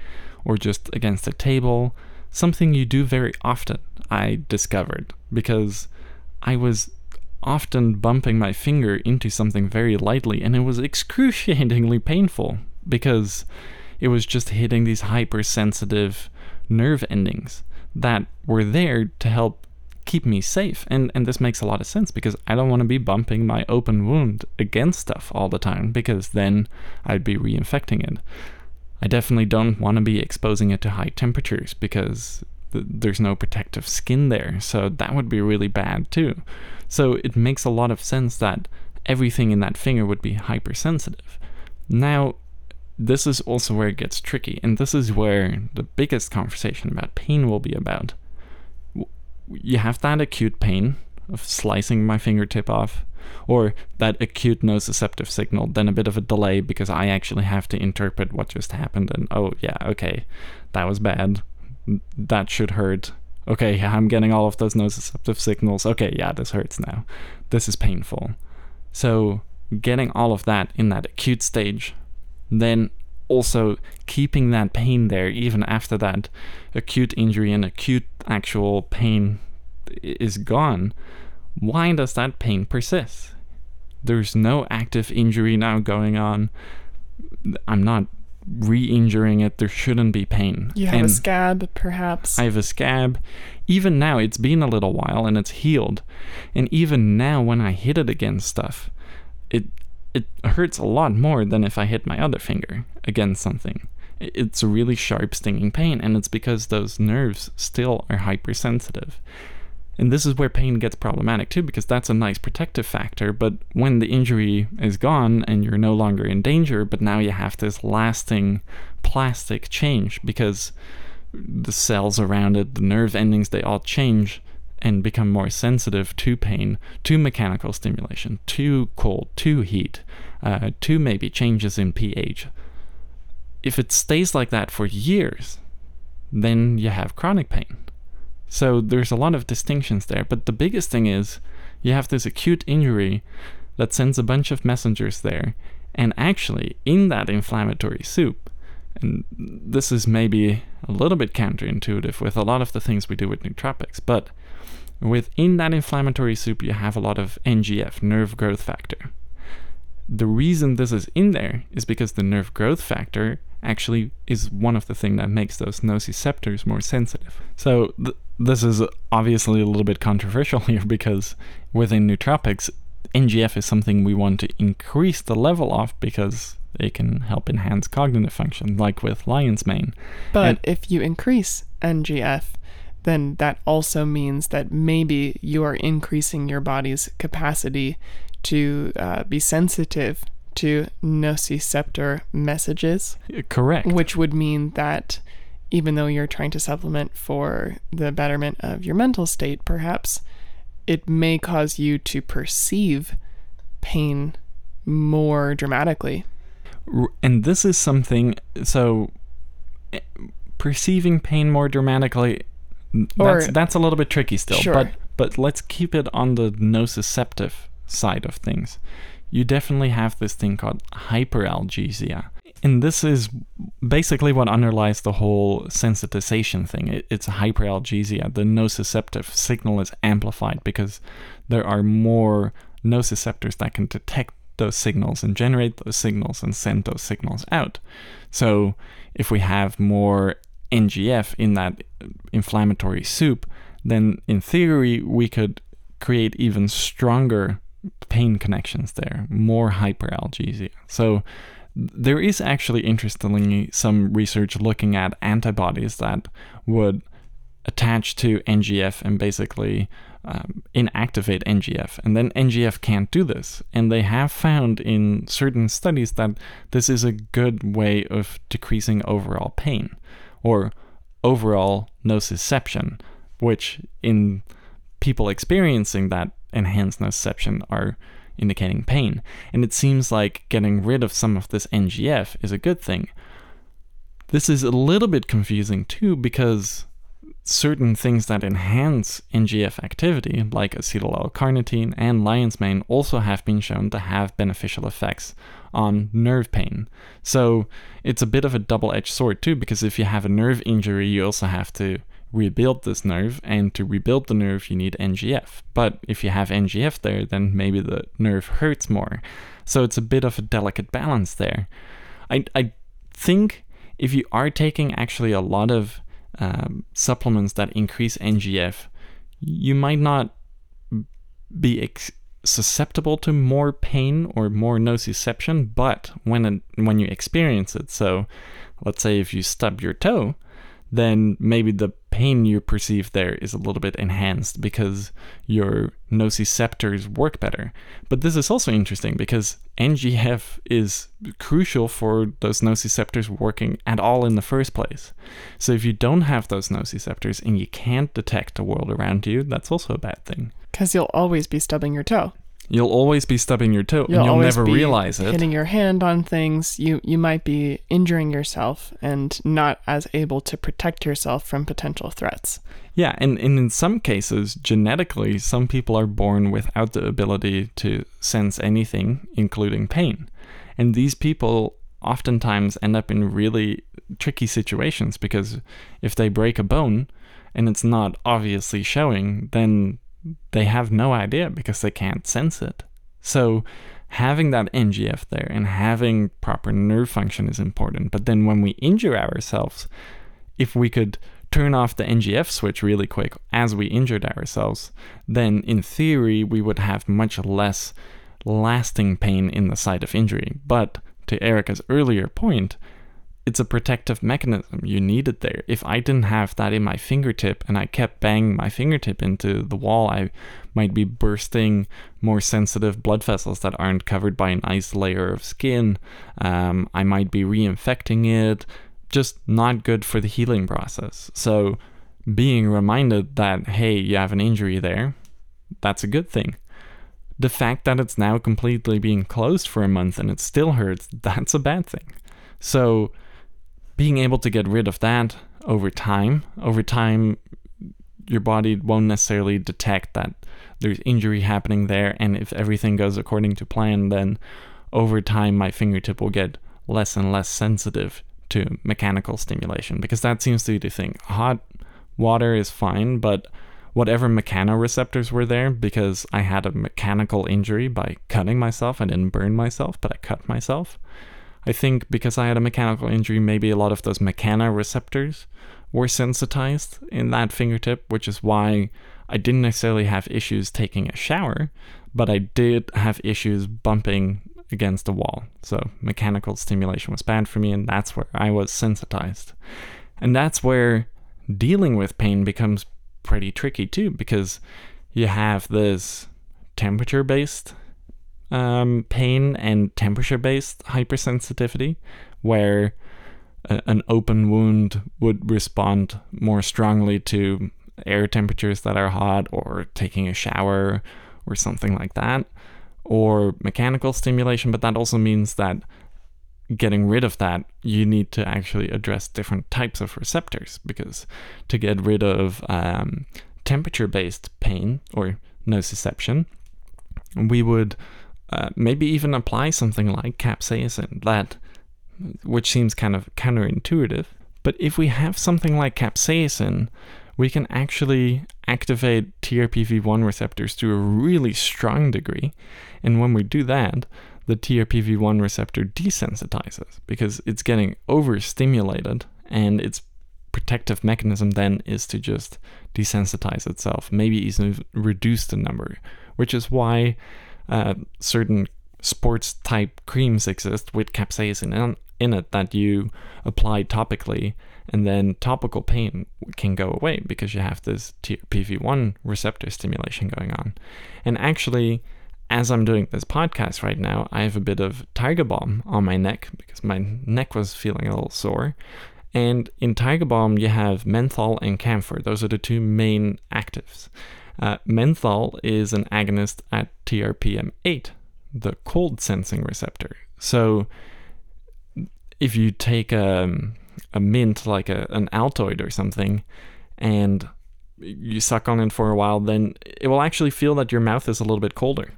or just against a table, something you do very often, I discovered, because I was often bumping my finger into something very lightly, and it was excruciatingly painful because it was just hitting these hypersensitive nerve endings that were there to help keep me safe. And and this makes a lot of sense because I don't want to be bumping my open wound against stuff all the time because then I'd be reinfecting it. I definitely don't want to be exposing it to high temperatures because th- there's no protective skin there. So that would be really bad too. So it makes a lot of sense that everything in that finger would be hypersensitive. Now, this is also where it gets tricky, and this is where the biggest conversation about pain will be about you have that acute pain of slicing my fingertip off, or that acute nociceptive signal, then a bit of a delay because I actually have to interpret what just happened and oh yeah, okay, that was bad. That should hurt. Okay, yeah, I'm getting all of those nociceptive signals. Okay, yeah, this hurts now. This is painful. So getting all of that in that acute stage, then also keeping that pain there even after that acute injury and acute actual pain is gone, why does that pain persist? There's no active injury now going on. I'm not re-injuring it. There shouldn't be pain. You have a scab, perhaps. I have a scab. Even now, it's been a little while and it's healed. And even now, when I hit it against stuff, it it hurts a lot more than if I hit my other finger against something. It's a really sharp, stinging pain, and it's because those nerves still are hypersensitive. And this is where pain gets problematic too, because that's a nice protective factor. But when the injury is gone and you're no longer in danger, but now you have this lasting plastic change because the cells around it, the nerve endings, they all change and become more sensitive to pain, to mechanical stimulation, to cold, to heat, uh, to maybe changes in pH. If it stays like that for years, then you have chronic pain. So there's a lot of distinctions there, but the biggest thing is you have this acute injury that sends a bunch of messengers there, and actually in that inflammatory soup, and this is maybe a little bit counterintuitive with a lot of the things we do with nootropics, but within that inflammatory soup you have a lot of NGF, nerve growth factor. The reason this is in there is because the nerve growth factor actually is one of the things that makes those nociceptors more sensitive. So th- this is obviously a little bit controversial [laughs] here because within nootropics, NGF is something we want to increase the level of because it can help enhance cognitive function, like with lion's mane. But And- if you increase NGF, then that also means that maybe you are increasing your body's capacity to uh, be sensitive to nociceptor messages, Correct. which would mean that even though you're trying to supplement for the betterment of your mental state, perhaps it may cause you to perceive pain more dramatically. And this is something so eh, perceiving pain more dramatically n- that's that's a little bit tricky still Sure. but but let's keep it on the nociceptive side of things you definitely have this thing called hyperalgesia and this is basically what underlies the whole sensitization thing it, it's hyperalgesia the nociceptive signal is amplified because there are more nociceptors that can detect those signals and generate those signals and send those signals out. So if we have more NGF in that inflammatory soup, then in theory we could create even stronger pain connections there, more hyperalgesia. So there is actually interestingly some research looking at antibodies that would attach to NGF and basically um, inactivate NGF. And then NGF can't do this. And they have found in certain studies that this is a good way of decreasing overall pain or overall nociception, which in people experiencing that enhanced nociception are indicating pain. And it seems like getting rid of some of this NGF is a good thing. This is a little bit confusing too because certain things that enhance NGF activity, like acetyl L-carnitine and lion's mane, also have been shown to have beneficial effects on nerve pain. So it's a bit of a double-edged sword too, because if you have a nerve injury, you also have to rebuild this nerve, and to rebuild the nerve, you need NGF. But if you have NGF there, then maybe the nerve hurts more. So it's a bit of a delicate balance there. I, I think if you are taking actually a lot of um, supplements that increase NGF, you might not be ex- susceptible to more pain or more nociception, but when it, when you experience it, so let's say if you stub your toe, then maybe the pain you perceive there is a little bit enhanced because your nociceptors work better. But this is also interesting because NGF is crucial for those nociceptors working at all in the first place. So if you don't have those nociceptors and you can't detect the world around you, that's also a bad thing. Because you'll always be stubbing your toe. You'll always be stubbing your toe You'll and you'll never realize it. hitting your hand on things. You you might be injuring yourself and not as able to protect yourself from potential threats. Yeah, and, and in some cases, genetically, some people are born without the ability to sense anything, including pain. And these people oftentimes end up in really tricky situations because if they break a bone and it's not obviously showing, then they have no idea because they can't sense it. So having that NGF there and having proper nerve function is important. But then when we injure ourselves, if we could turn off the NGF switch really quick as we injured ourselves, then in theory we would have much less lasting pain in the site of injury. But to Erica's earlier point, it's a protective mechanism. You need it there. If I didn't have that in my fingertip and I kept banging my fingertip into the wall, I might be bursting more sensitive blood vessels that aren't covered by a nice layer of skin. Um, I might be reinfecting it. Just not good for the healing process. So, being reminded that, hey, you have an injury there, that's a good thing. The fact that it's now completely being closed for a month and it still hurts, [laughs] that's a bad thing. So, being able to get rid of that over time, over time, your body won't necessarily detect that there's injury happening there. And if everything goes according to plan, then over time, my fingertip will get less and less sensitive to mechanical stimulation because that seems to be the thing. Hot water is fine, but whatever mechanoreceptors were there, because I had a mechanical injury by cutting myself, I didn't burn myself, but I cut myself. I think because I had a mechanical injury, maybe a lot of those mechanoreceptors were sensitized in that fingertip, which is why I didn't necessarily have issues taking a shower, but I did have issues bumping against the wall. So mechanical stimulation was bad for me, and that's where I was sensitized. And that's where dealing with pain becomes pretty tricky too, because you have this temperature based um, pain and temperature based hypersensitivity, where a, an open wound would respond more strongly to air temperatures that are hot or taking a shower or something like that, or mechanical stimulation, but that also means that getting rid of that, you need to actually address different types of receptors because to get rid of um, temperature based pain or nociception, we would uh, maybe even apply something like capsaicin, that which seems kind of counterintuitive. But if we have something like capsaicin, we can actually activate TRPV1 receptors to a really strong degree. And when we do that, the TRPV1 receptor desensitizes because it's getting overstimulated and its protective mechanism then is to just desensitize itself, maybe even reduce the number, which is why uh, certain sports type creams exist with capsaicin in, it that you apply topically and then topical pain can go away because you have this TRPV1 receptor stimulation going on. And actually, as I'm doing this podcast right now, I have a bit of Tiger Balm on my neck because my neck was feeling a little sore. And in Tiger Balm, you have menthol and camphor. Those are the two main actives. Uh, menthol is an agonist at TRPM8, the cold sensing receptor. So if you take a, a mint, like a, an Altoid or something, and you suck on it for a while, then it will actually feel that your mouth is a little bit colder.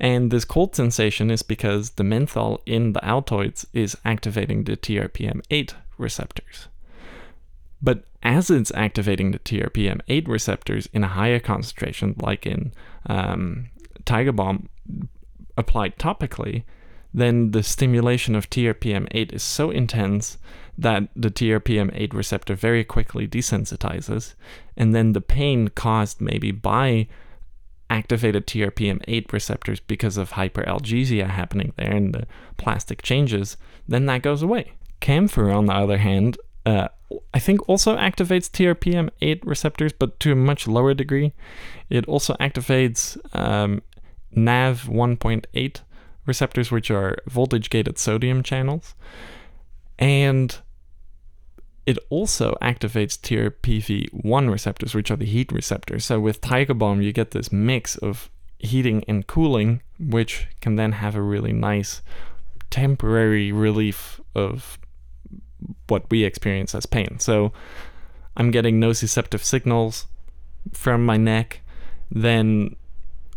And this cold sensation is because the menthol in the Altoids is activating the TRPM8 receptors. But as it's activating the TRPM8 receptors in a higher concentration, like in um, Tiger Balm applied topically, then the stimulation of TRPM8 is so intense that the TRPM8 receptor very quickly desensitizes, and then the pain caused maybe by activated TRPM8 receptors because of hyperalgesia happening there and the plastic changes, then that goes away. Camphor, on the other hand, uh, I think also activates TRPM8 receptors, but to a much lower degree. It also activates um, NAV 1.8 receptors, which are voltage gated sodium channels. And it also activates TRPV1 receptors, which are the heat receptors. So with Tiger Balm, you get this mix of heating and cooling, which can then have a really nice temporary relief of what we experience as pain. So I'm getting nociceptive signals from my neck, then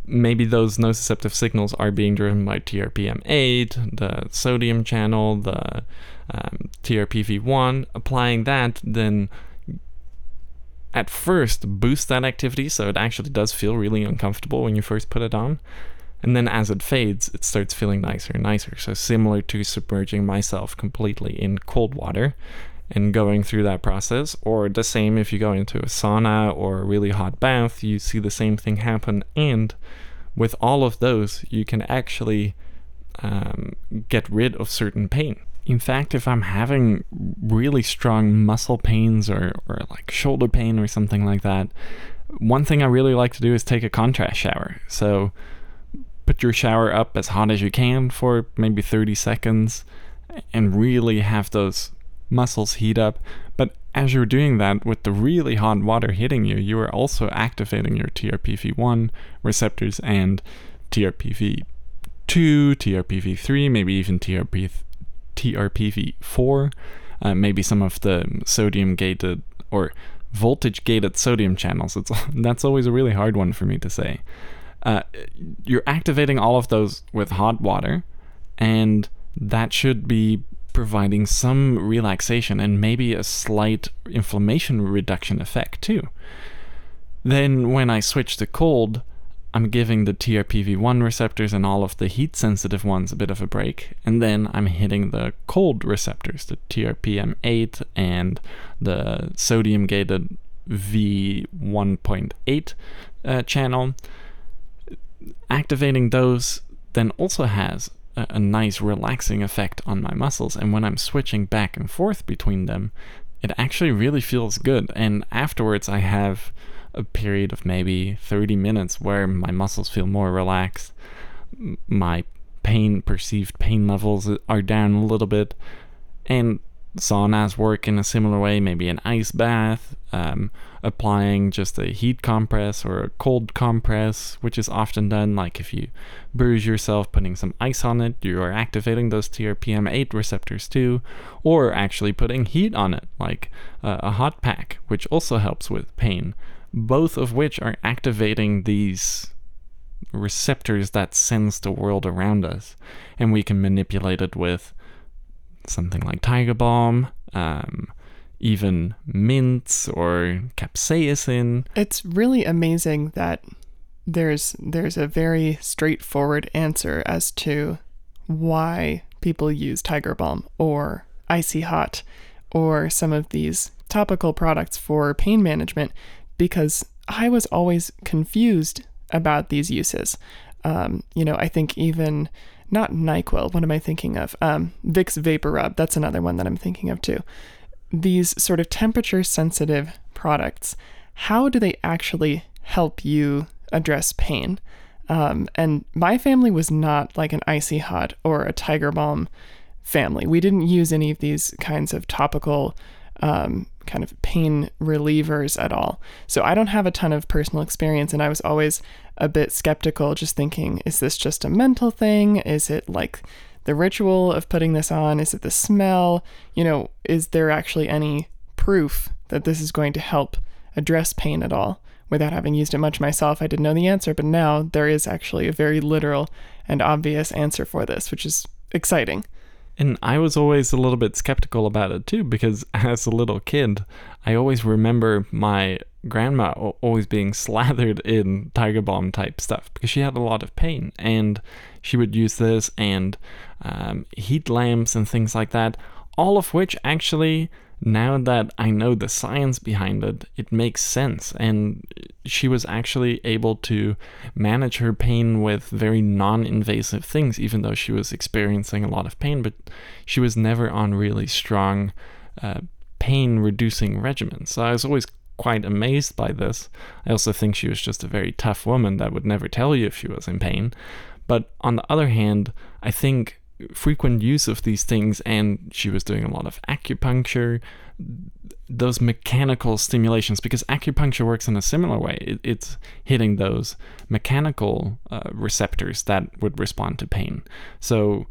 maybe those nociceptive signals are being driven by TRPM8, the sodium channel, the um, TRPV1. Applying that, then at first boost that activity so it actually does feel really uncomfortable when you first put it on. And then as it fades, it starts feeling nicer and nicer. So, similar to submerging myself completely in cold water and going through that process, or the same if you go into a sauna or a really hot bath, you see the same thing happen. And with all of those, you can actually um, get rid of certain pain. In fact, if I'm having really strong muscle pains or, or like shoulder pain or something like that, one thing I really like to do is take a contrast shower. So put your shower up as hot as you can for maybe 30 seconds and really have those muscles heat up. But as you're doing that with the really hot water hitting you, you are also activating your TRPV1 receptors and TRPV2, TRPV3, maybe even TRP, TRPV4, uh, maybe some of the sodium gated or voltage gated sodium channels. It's, [laughs] that's always a really hard one for me to say. Uh, you're activating all of those with hot water, and that should be providing some relaxation and maybe a slight inflammation reduction effect too. Then, when I switch to cold, I'm giving the TRPV1 receptors and all of the heat sensitive ones a bit of a break, and then I'm hitting the cold receptors, the TRPM8 and the sodium gated V1.8 uh, channel. Activating those then also has a, a nice relaxing effect on my muscles, and when I'm switching back and forth between them, it actually really feels good. And afterwards, I have a period of maybe 30 minutes where my muscles feel more relaxed. My pain, perceived pain levels are down a little bit. And saunas work in a similar way, maybe an ice bath, um, applying just a heat compress or a cold compress, which is often done. Like if you bruise yourself, putting some ice on it, you are activating those TRPM8 receptors too, or actually putting heat on it, like uh, a hot pack, which also helps with pain both of which are activating these receptors that sense the world around us. And we can manipulate it with something like Tiger Balm, um, even mints or capsaicin. It's really amazing that there's there's a very straightforward answer as to why people use Tiger Balm or Icy Hot or some of these topical products for pain management because I was always confused about these uses. Um, you know, I think even not NyQuil, what am I thinking of? Um, Vicks VapoRub, that's another one that I'm thinking of too. These sort of temperature sensitive products, how do they actually help you address pain? Um, and my family was not like an icy hot or a tiger balm family. We didn't use any of these kinds of topical um, kind of pain relievers at all. So I don't have a ton of personal experience, and I was always a bit skeptical, just thinking, is this just a mental thing? Is it like the ritual of putting this on? Is it the smell? You know, is there actually any proof that this is going to help address pain at all? Without having used it much myself, I didn't know the answer, but now there is actually a very literal and obvious answer for this, which is exciting. And I was always a little bit skeptical about it too, because [laughs] as a little kid, I always remember my grandma always being [laughs] slathered in Tiger Balm type stuff because she had a lot of pain. And she would use this and um, heat lamps and things like that, all of which actually now that I know the science behind it, it makes sense. And she was actually able to manage her pain with very non invasive things, even though she was experiencing a lot of pain, but she was never on really strong uh, pain reducing regimens. So I was always quite amazed by this. I also think she was just a very tough woman that would never tell you if she was in pain. But on the other hand, I think frequent use of these things, and she was doing a lot of acupuncture, those mechanical stimulations, because acupuncture works in a similar way. It, it's hitting those mechanical uh, receptors that would respond to pain. So,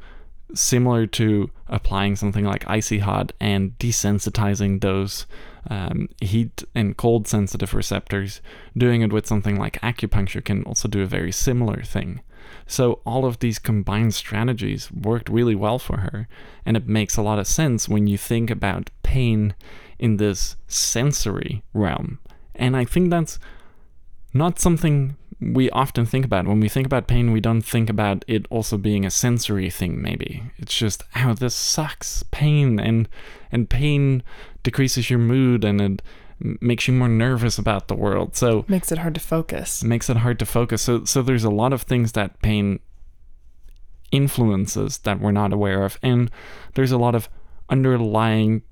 similar to applying something like icy hot and desensitizing those um, heat and cold sensitive receptors, doing it with something like acupuncture can also do a very similar thing. So all of these combined strategies worked really well for her, and it makes a lot of sense when you think about pain in this sensory realm. And I think that's not something we often think about. When we think about pain, we don't think about it also being a sensory thing, maybe. It's just, oh, this sucks. Pain and and pain decreases your mood and it makes you more nervous about the world. So makes it hard to focus. Makes it hard to focus. So so there's a lot of things that pain influences that we're not aware of and there's a lot of underlying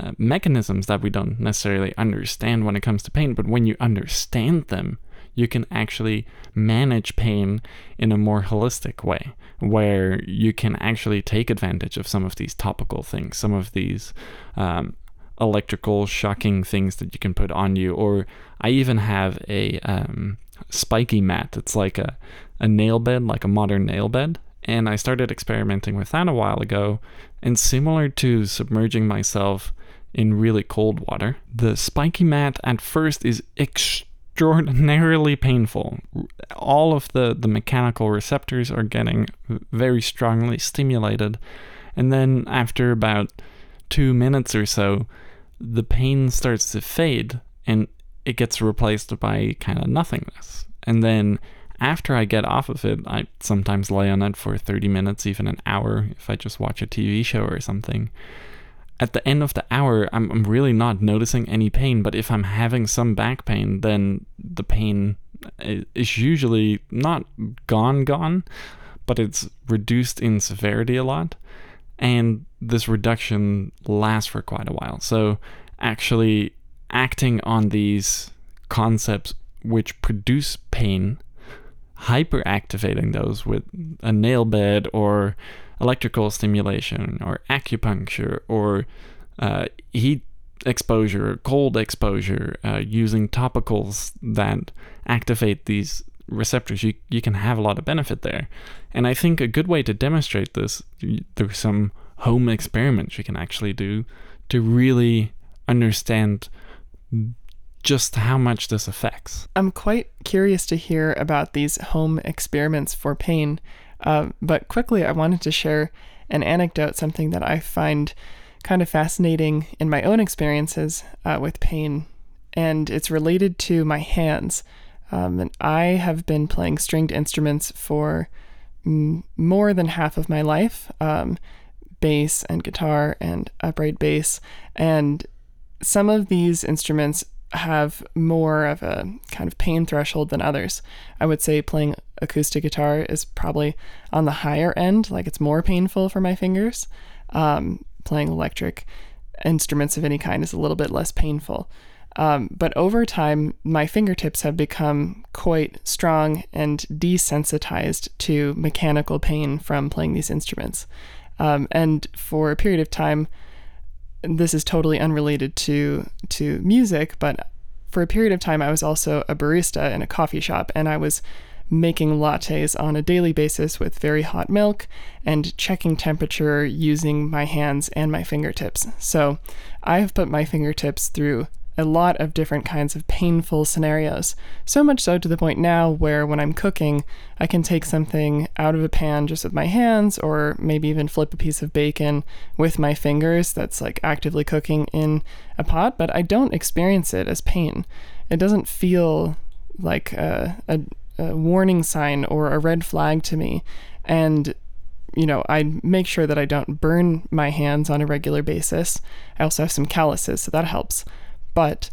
uh, mechanisms that we don't necessarily understand when it comes to pain, but when you understand them, you can actually manage pain in a more holistic way where you can actually take advantage of some of these topical things, some of these um, electrical shocking things that you can put on you. Or I even have a um, spiky mat. It's like a, a nail bed, like a modern nail bed. And I started experimenting with that a while ago. And similar to submerging myself in really cold water, the spiky mat at first is extraordinarily painful. All of the, the mechanical receptors are getting very strongly stimulated. And then after about two minutes or so, the pain starts to fade and it gets replaced by kind of nothingness. And then after I get off of it, I sometimes lay on it for 30 minutes, even an hour, if I just watch a TV show or something. At the end of the hour, I'm, I'm really not noticing any pain, but if I'm having some back pain, then the pain is usually not gone, gone, but it's reduced in severity a lot and this reduction lasts for quite a while. So, actually acting on these concepts which produce pain, hyperactivating those with a nail bed or electrical stimulation or acupuncture or uh, heat exposure, cold exposure, uh, using topicals that activate these receptors, you, you can have a lot of benefit there. And I think a good way to demonstrate this through some home experiments you can actually do to really understand just how much this affects. I'm quite curious to hear about these home experiments for pain, uh, but quickly I wanted to share an anecdote, something that I find kind of fascinating in my own experiences uh, with pain, and it's related to my hands. Um, and I have been playing stringed instruments for m- more than half of my life um, bass and guitar and upright bass. And some of these instruments have more of a kind of pain threshold than others. I would say playing acoustic guitar is probably on the higher end, like it's more painful for my fingers. Um, playing electric instruments of any kind is a little bit less painful. Um, but over time, my fingertips have become quite strong and desensitized to mechanical pain from playing these instruments. Um, and for a period of time, this is totally unrelated to to music, but for a period of time, I was also a barista in a coffee shop, and I was making lattes on a daily basis with very hot milk and checking temperature using my hands and my fingertips. So I have put my fingertips through a lot of different kinds of painful scenarios. So much so to the point now where when I'm cooking, I can take something out of a pan just with my hands, or maybe even flip a piece of bacon with my fingers that's like actively cooking in a pot, but I don't experience it as pain. It doesn't feel like a, a, a warning sign or a red flag to me. And you know, I make sure that I don't burn my hands on a regular basis. I also have some calluses, so that helps. But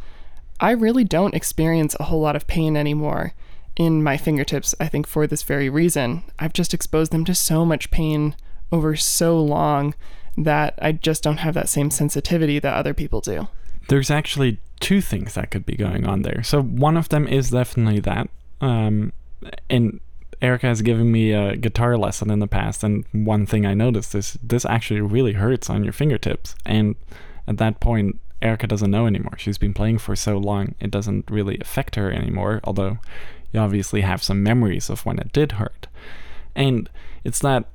I really don't experience a whole lot of pain anymore in my fingertips, I think, for this very reason. I've just exposed them to so much pain over so long that I just don't have that same sensitivity that other people do. There's actually two things that could be going on there. So, one of them is definitely that. Um, and Erica has given me a guitar lesson in the past, and one thing I noticed is this actually really hurts on your fingertips. And at that point, Erica doesn't know anymore. She's been playing for so long, it doesn't really affect her anymore, although you obviously have some memories of when it did hurt. And it's that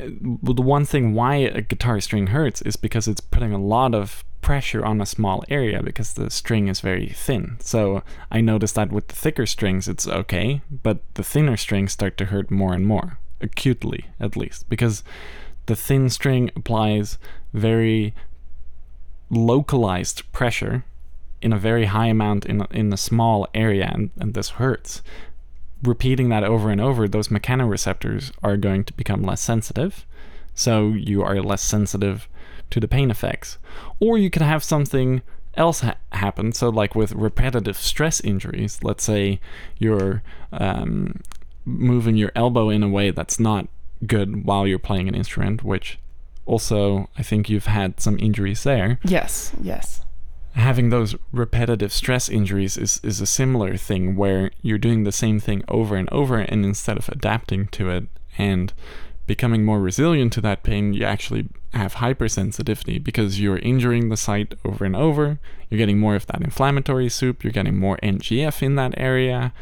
uh, the one thing why a guitar string hurts is because it's putting a lot of pressure on a small area because the string is very thin. So I noticed that with the thicker strings it's okay, but the thinner strings start to hurt more and more, acutely at least, because the thin string applies very localized pressure in a very high amount in in a small area, and, and this hurts. Repeating that over and over, those mechanoreceptors are going to become less sensitive, so you are less sensitive to the pain effects. Or you could have something else ha- happen. So, like with repetitive stress injuries, let's say you're um, moving your elbow in a way that's not good while you're playing an instrument, which also I think you've had some injuries there. Yes, yes. Having those repetitive stress injuries is, is a similar thing where you're doing the same thing over and over, and instead of adapting to it and becoming more resilient to that pain, you actually have hypersensitivity because you're injuring the site over and over. You're getting more of that inflammatory soup, you're getting more NGF in that area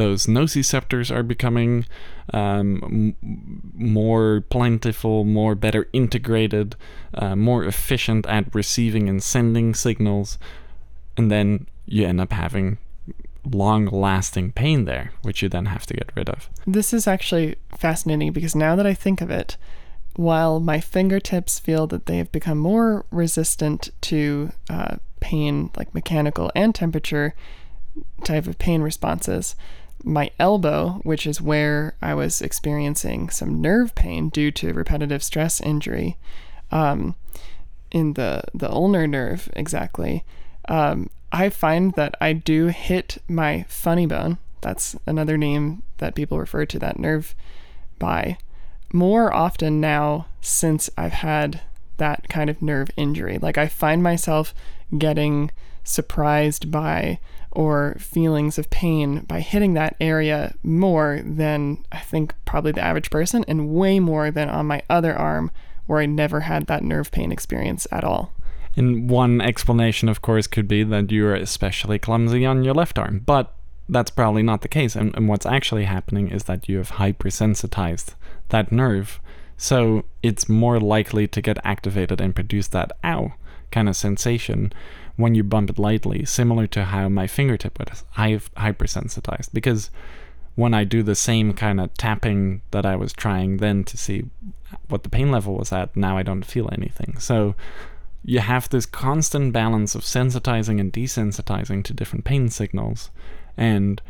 those nociceptors are becoming um, m- more plentiful, more better integrated, uh, more efficient at receiving and sending signals, and then you end up having long lasting pain there, which you then have to get rid of. This is actually fascinating because now that I think of it, while my fingertips feel that they have become more resistant to uh, pain, like mechanical and temperature type of pain responses, my elbow, which is where I was experiencing some nerve pain due to repetitive stress injury, um, in the the ulnar nerve exactly. Um, I find that I do hit my funny bone. That's another name that people refer to that nerve by more often now since I've had that kind of nerve injury. Like I find myself getting surprised by or feelings of pain by hitting that area more than I think probably the average person, and way more than on my other arm where I never had that nerve pain experience at all. And one explanation, of course, could be that you're especially clumsy on your left arm, but that's probably not the case. And, and what's actually happening is that you have hypersensitized that nerve, so it's more likely to get activated and produce that ow kind of sensation when you bump it lightly, similar to how my fingertip was hypersensitized. Because when I do the same kind of tapping that I was trying then to see what the pain level was at, now I don't feel anything. So you have this constant balance of sensitizing and desensitizing to different pain signals. And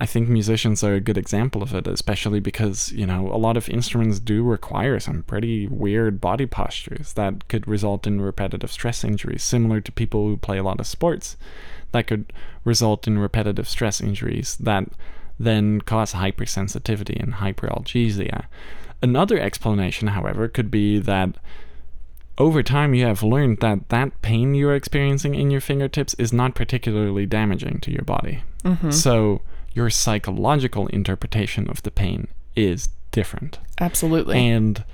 I think musicians are a good example of it, especially because, you know, a lot of instruments do require some pretty weird body postures that could result in repetitive stress injuries, similar to people who play a lot of sports. That could result in repetitive stress injuries that then cause hypersensitivity and hyperalgesia. Another explanation, however, could be that over time you have learned that that pain you're experiencing in your fingertips is not particularly damaging to your body. Mm-hmm. So your psychological interpretation of the pain is different. Absolutely. And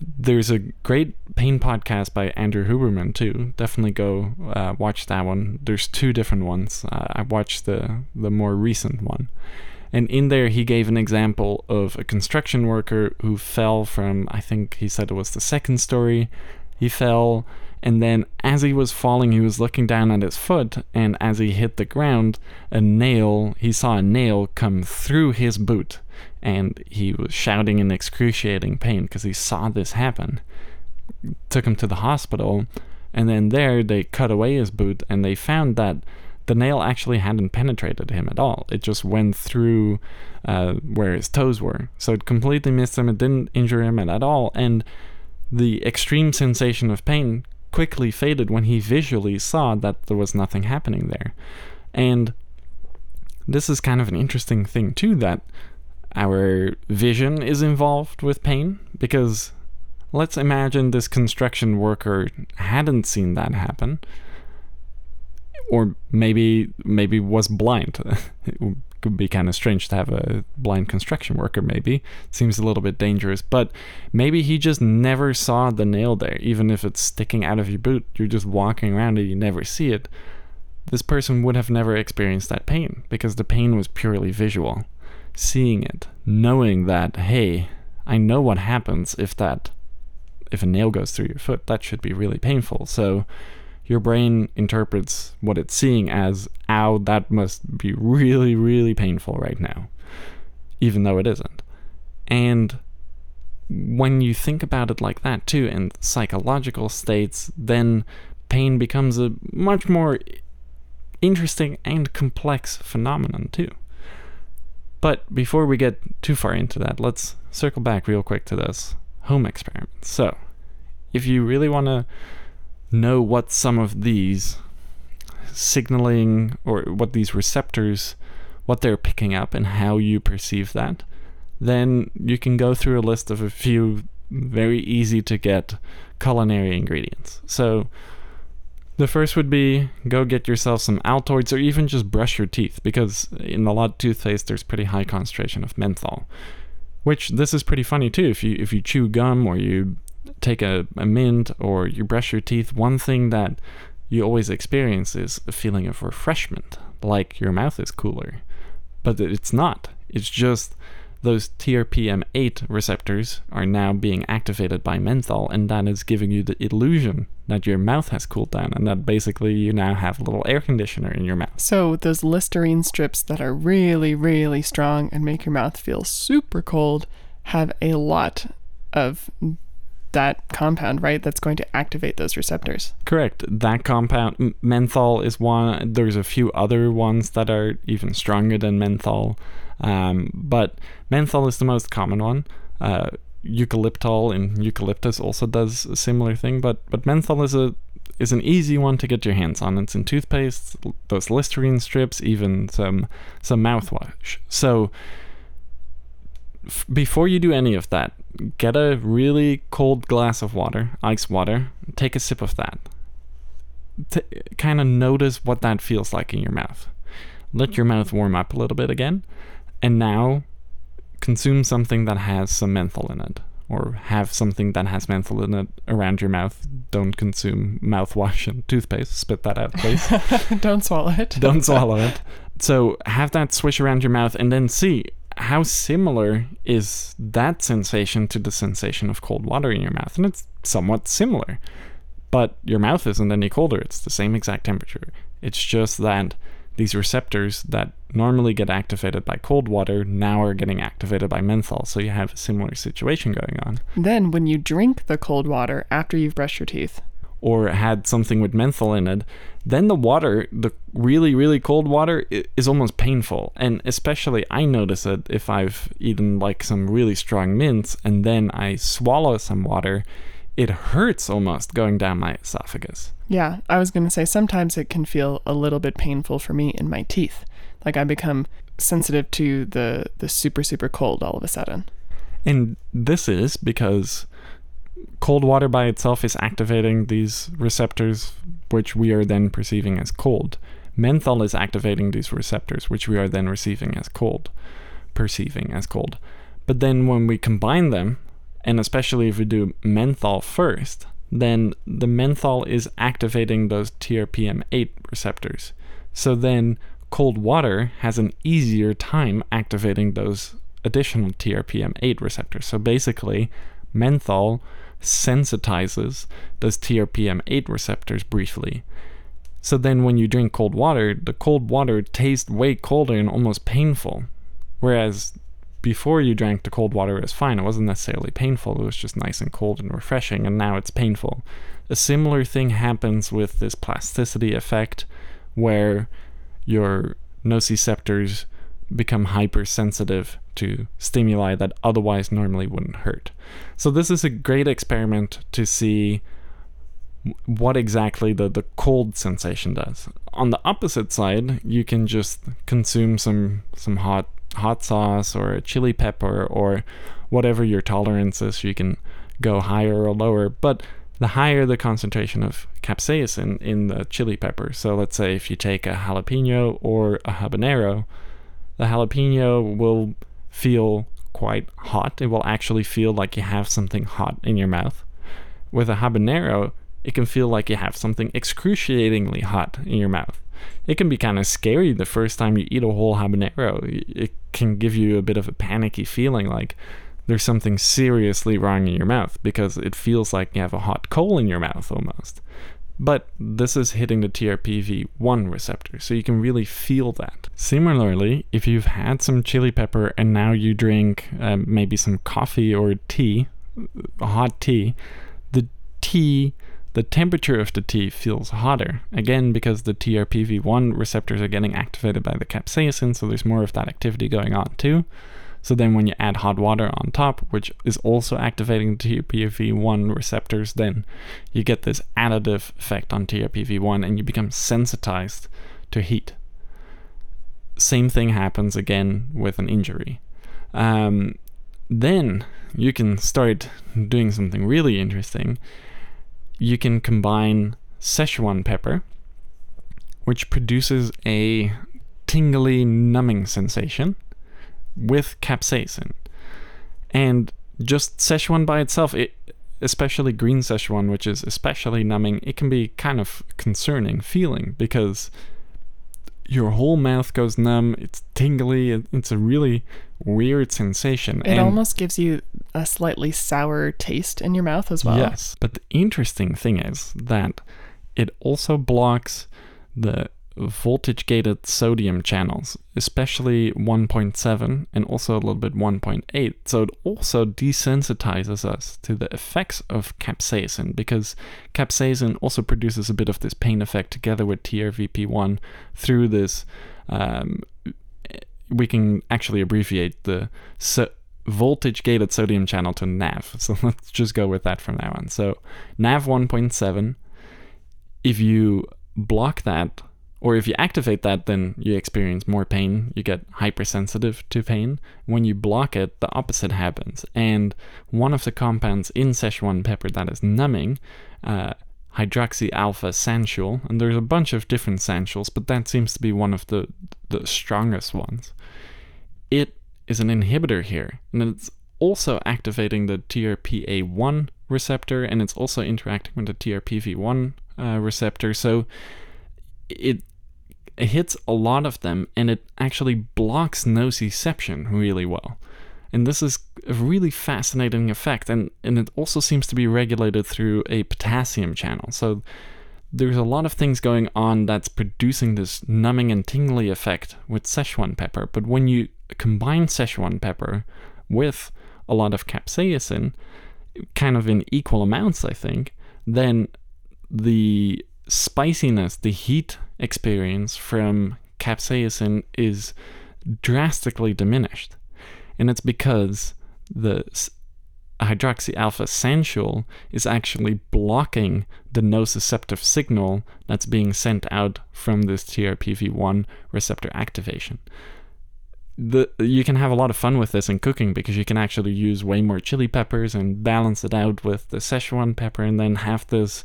there's a great pain podcast by Andrew Huberman too. Definitely go uh, watch that one. There's two different ones. Uh, I watched the the more recent one, and in there he gave an example of a construction worker who fell from I think he said it was the second story. He fell and then as he was falling, he was looking down at his foot, and as he hit the ground, a nail, he saw a nail come through his boot, and he was shouting in excruciating pain because he saw this happen. Took him to the hospital, and then there they cut away his boot, and they found that the nail actually hadn't penetrated him at all. It just went through uh, where his toes were. So it completely missed him. It didn't injure him at all. And the extreme sensation of pain quickly faded when he visually saw that there was nothing happening there. And this is kind of an interesting thing, too, that our vision is involved with pain because let's imagine this construction worker hadn't seen that happen or maybe maybe was blind [laughs] could be kind of strange to have a blind construction worker, maybe. Seems a little bit dangerous, but maybe he just never saw the nail there, even if it's sticking out of your boot. You're just walking around and you never see it. This person would have never experienced that pain because the pain was purely visual. Seeing it, knowing that, hey, I know what happens if that if a nail goes through your foot, that should be really painful. So your brain interprets what it's seeing as, ow, that must be really, really painful right now, even though it isn't. And when you think about it like that too, in psychological states, then pain becomes a much more interesting and complex phenomenon too. But before we get too far into that, let's circle back real quick to this home experiment. So, if you really want to know what some of these signaling or what these receptors what they're picking up and how you perceive that then you can go through a list of a few very easy to get culinary ingredients so the first would be go get yourself some Altoids or even just brush your teeth because in a lot of toothpaste there's pretty high concentration of menthol. Which this is pretty funny too. If you if you chew gum or you take a, a mint or you brush your teeth, one thing that you always experience is a feeling of refreshment, like your mouth is cooler. But it's not. It's just those TRPM8 receptors are now being activated by menthol, and that is giving you the illusion that your mouth has cooled down, and that basically you now have a little air conditioner in your mouth. So, those Listerine strips that are really, really strong and make your mouth feel super cold have a lot of that compound, right? That's going to activate those receptors. Correct. That compound, menthol, is one. There's a few other ones that are even stronger than menthol, um, but menthol is the most common one. Uh, eucalyptol and eucalyptus also does a similar thing, but but menthol is a is an easy one to get your hands on. It's in toothpaste, those Listerine strips, even some some mouthwash. So f- before you do any of that, get a really cold glass of water, ice water, take a sip of that. T- kind of notice what that feels like in your mouth. Let your mouth warm up a little bit again, and now consume something that has some menthol in it. Or have something that has menthol in it around your mouth. Don't consume mouthwash and toothpaste. Spit that out, please. [laughs] Don't swallow it. Don't swallow it. So have that swish around your mouth and then see how similar is that sensation to the sensation of cold water in your mouth? And it's somewhat similar. But your mouth isn't any colder, it's the same exact temperature. It's just that these receptors that normally get activated by cold water now are getting activated by menthol. So you have a similar situation going on. Then, when you drink the cold water after you've brushed your teeth, or had something with menthol in it, then the water, the really, really cold water, is almost painful. And especially, I notice it if I've eaten like some really strong mints and then I swallow some water, it hurts almost going down my esophagus. Yeah, I was going to say sometimes it can feel a little bit painful for me in my teeth. Like I become sensitive to the, the super, super cold all of a sudden. And this is because cold water by itself is activating these receptors, which we are then perceiving as cold. Menthol is activating these receptors, which we are then receiving as cold, perceiving as cold. But then when we combine them, and especially if we do menthol first, then the menthol is activating those TRPM8 receptors. So then cold water has an easier time activating those additional TRPM8 receptors. So basically, menthol sensitizes those TRPM8 receptors briefly. So then when you drink cold water, the cold water tastes way colder and almost painful. Whereas before you drank the cold water, it was fine. It wasn't necessarily painful. It was just nice and cold and refreshing, and now it's painful. A similar thing happens with this plasticity effect where your nociceptors become hypersensitive to stimuli that otherwise normally wouldn't hurt. So this is a great experiment to see what exactly the, the cold sensation does. On the opposite side, you can just consume some some hot hot sauce or a chili pepper or whatever your tolerance is. You can go higher or lower, but the higher the concentration of capsaicin in the chili pepper. So let's say if you take a jalapeno or a habanero, the jalapeno will feel quite hot. It will actually feel like you have something hot in your mouth. With a habanero, it can feel like you have something excruciatingly hot in your mouth. It can be kind of scary the first time you eat a whole habanero. It can give you a bit of a panicky feeling like there's something seriously wrong in your mouth because it feels like you have a hot coal in your mouth almost. But this is hitting the TRPV1 receptor, so you can really feel that. Similarly, if you've had some chili pepper and now you drink um, maybe some coffee or tea, hot tea, the tea, the temperature of the tea feels hotter. Again, because the TRPV1 receptors are getting activated by the capsaicin, so there's more of that activity going on too. So then when you add hot water on top, which is also activating TRPV1 receptors, then you get this additive effect on TRPV1 and you become sensitized to heat. Same thing happens again with an injury. Um, then you can start doing something really interesting. You can combine Szechuan pepper, which produces a tingly numbing sensation with capsaicin. And just Szechuan by itself, it, especially green Szechuan, which is especially numbing, it can be kind of concerning feeling because your whole mouth goes numb. It's tingly. It's a really weird sensation. It and almost gives you a slightly sour taste in your mouth as well. Yes, but the interesting thing is that it also blocks the voltage gated sodium channels, especially 1.7 and also a little bit 1.8. So it also desensitizes us to the effects of capsaicin because capsaicin also produces a bit of this pain effect together with TRVP1 through this. Um, we can actually abbreviate the so voltage gated sodium channel to NAV. [laughs] So let's just go with that from now on. So NAV 1.7, if you block that or if you activate that, then you experience more pain. You get hypersensitive to pain. When you block it, the opposite happens. And one of the compounds in Szechuan pepper that is numbing, uh, hydroxy alpha sanshool, and there's a bunch of different sanshools, but that seems to be one of the, the strongest ones. It is an inhibitor here, and it's also activating the TRPA1 receptor, and it's also interacting with the TRPV1 uh, receptor. So it hits a lot of them and it actually blocks nociception really well. And this is a really fascinating effect, and, and it also seems to be regulated through a potassium channel. So there's a lot of things going on that's producing this numbing and tingly effect with Szechuan pepper. But when you combine Szechuan pepper with a lot of capsaicin, kind of in equal amounts, I think, then the spiciness, the heat experience from capsaicin is drastically diminished. And it's because the hydroxy alpha sanshool is actually blocking the nociceptive signal that's being sent out from this TRPV1 receptor activation. The, you can have a lot of fun with this in cooking because you can actually use way more chili peppers and balance it out with the Szechuan pepper and then have this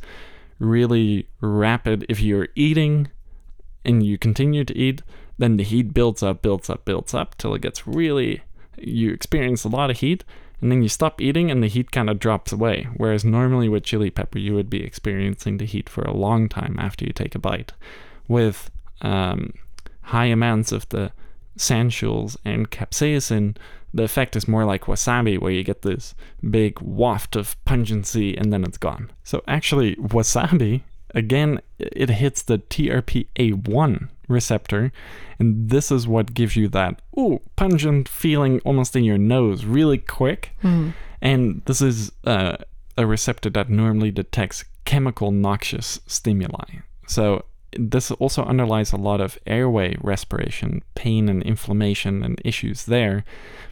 really rapid if you're eating and you continue to eat, then the heat builds up, builds up, builds up till it gets really, you experience a lot of heat, and then you stop eating and the heat kind of drops away. Whereas normally with chili pepper, you would be experiencing the heat for a long time after you take a bite. With um, high amounts of the sanshools and capsaicin, the effect is more like wasabi, where you get this big waft of pungency and then it's gone. So actually, wasabi again, it hits the TRPA1 receptor, and this is what gives you that ooh pungent feeling almost in your nose really quick. Mm. And this is uh, a receptor that normally detects chemical noxious stimuli. So this also underlies a lot of airway respiration, pain and inflammation and issues there,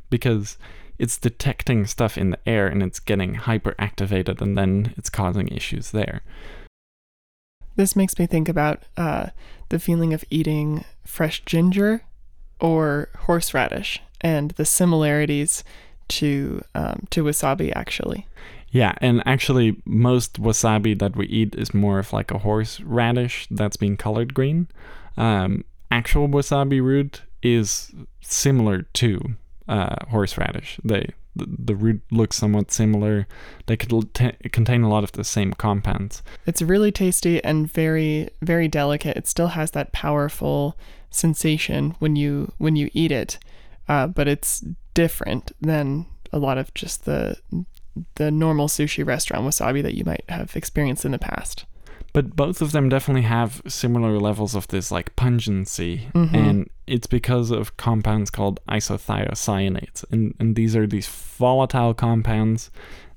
because it's detecting stuff in the air and it's getting hyperactivated and then it's causing issues there. This makes me think about uh, the feeling of eating fresh ginger or horseradish and the similarities to um, to wasabi actually. Yeah, and actually most wasabi that we eat is more of like a horseradish that's been colored green. Um, actual wasabi root is similar to uh, horseradish. They the, root looks somewhat similar. They could t- contain a lot of the same compounds. It's really tasty and very very delicate. It still has that powerful sensation when you when you eat it, uh, but it's different than a lot of just the the normal sushi restaurant wasabi that you might have experienced in the past. But both of them definitely have similar levels of this like pungency, Mhm. and it's because of compounds called isothiocyanates, and and these are these volatile compounds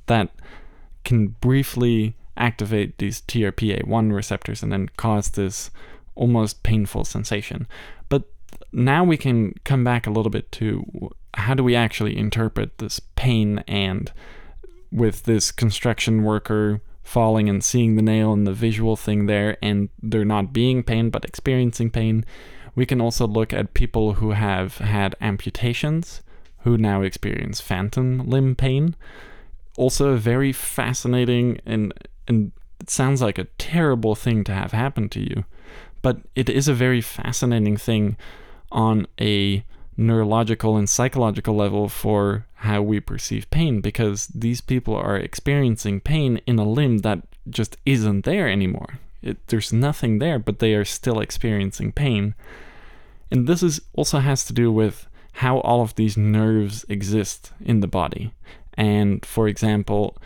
that can briefly activate these TRPA1 receptors and then cause this almost painful sensation. But now we can come back a little bit to how do we actually interpret this pain and with this construction worker falling and seeing the nail and the visual thing there and they're not being pain but experiencing pain we can also look at people who have had amputations who now experience phantom limb pain. Also very fascinating and and it sounds like a terrible thing to have happen to you but it is a very fascinating thing on a neurological and psychological level for how we perceive pain because these people are experiencing pain in a limb that just isn't there anymore. It, there's nothing there, but they are still experiencing pain. And this is also has to do with how all of these nerves exist in the body. And for example,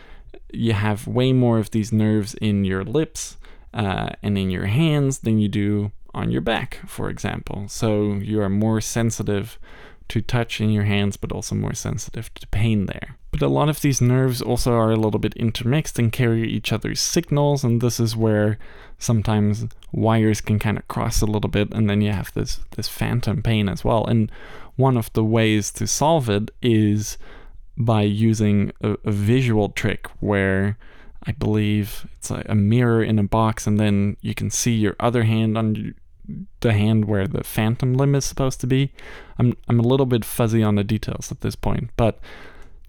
you have way more of these nerves in your lips uh, and in your hands than you do on your back, for example. So you are more sensitive to touch in your hands, but also more sensitive to pain there. But a lot of these nerves also are a little bit intermixed and carry each other's signals, and this is where sometimes wires can kind of cross a little bit, and then you have this this phantom pain as well. And one of the ways to solve it is by using a, a visual trick where I believe it's a mirror in a box, and then you can see your other hand on the hand where the phantom limb is supposed to be. I'm I'm a little bit fuzzy on the details at this point, but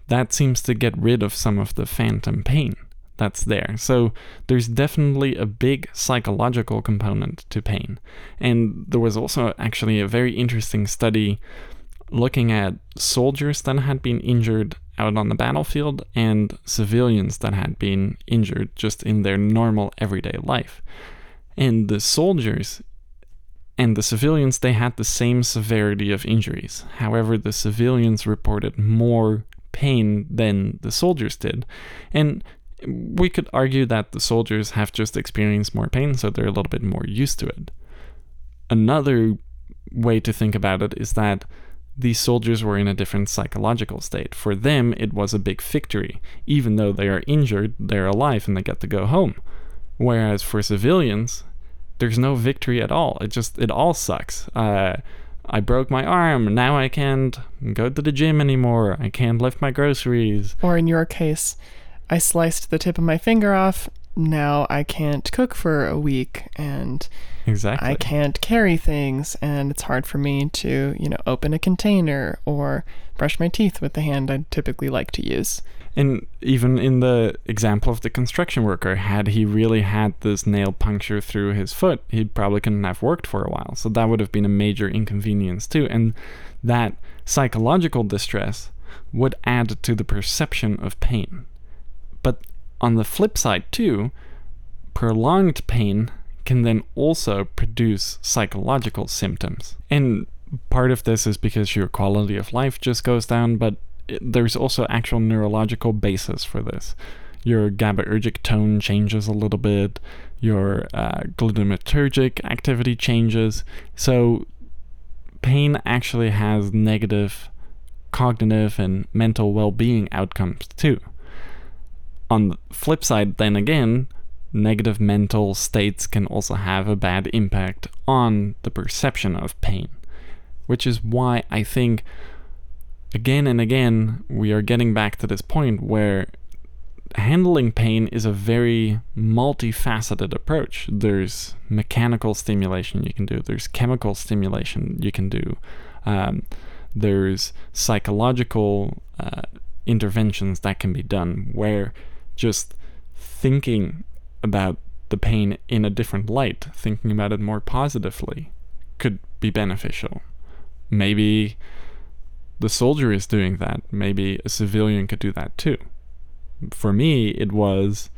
that seems to get rid of some of the phantom pain that's there. So there's definitely a big psychological component to pain. And there was also actually a very interesting study looking at soldiers that had been injured out on the battlefield and civilians that had been injured just in their normal everyday life. And the soldiers and the civilians, they had the same severity of injuries. However, the civilians reported more pain than the soldiers did. And we could argue that the soldiers have just experienced more pain, so they're a little bit more used to it. Another way to think about it is that these soldiers were in a different psychological state. For them, it was a big victory. Even though they are injured, they're alive and they get to go home. Whereas for civilians, there's no victory at all. It just, it all sucks. Uh, I broke my arm. Now I can't go to the gym anymore. I can't lift my groceries. Or in your case, I sliced the tip of my finger off. Now I can't cook for a week and Exactly. I can't carry things and it's hard for me to, you know, open a container or brush my teeth with the hand I typically like to use. And even in the example of the construction worker, had he really had this nail puncture through his foot, he probably couldn't have worked for a while. So that would have been a major inconvenience too. And that psychological distress would add to the perception of pain. But on the flip side, too, prolonged pain can then also produce psychological symptoms. And part of this is because your quality of life just goes down, but there's also actual neurological basis for this. Your GABAergic tone changes a little bit, your uh, glutamatergic activity changes. So, pain actually has negative cognitive and mental well being outcomes too. On the flip side, then again, negative mental states can also have a bad impact on the perception of pain, which is why I think again and again we are getting back to this point where handling pain is a very multifaceted approach. There's mechanical stimulation you can do, there's chemical stimulation you can do, um, there's psychological uh, interventions that can be done where just thinking about the pain in a different light, thinking about it more positively, could be beneficial. maybe the soldier is doing that. Maybe a civilian could do that too. For me, it was,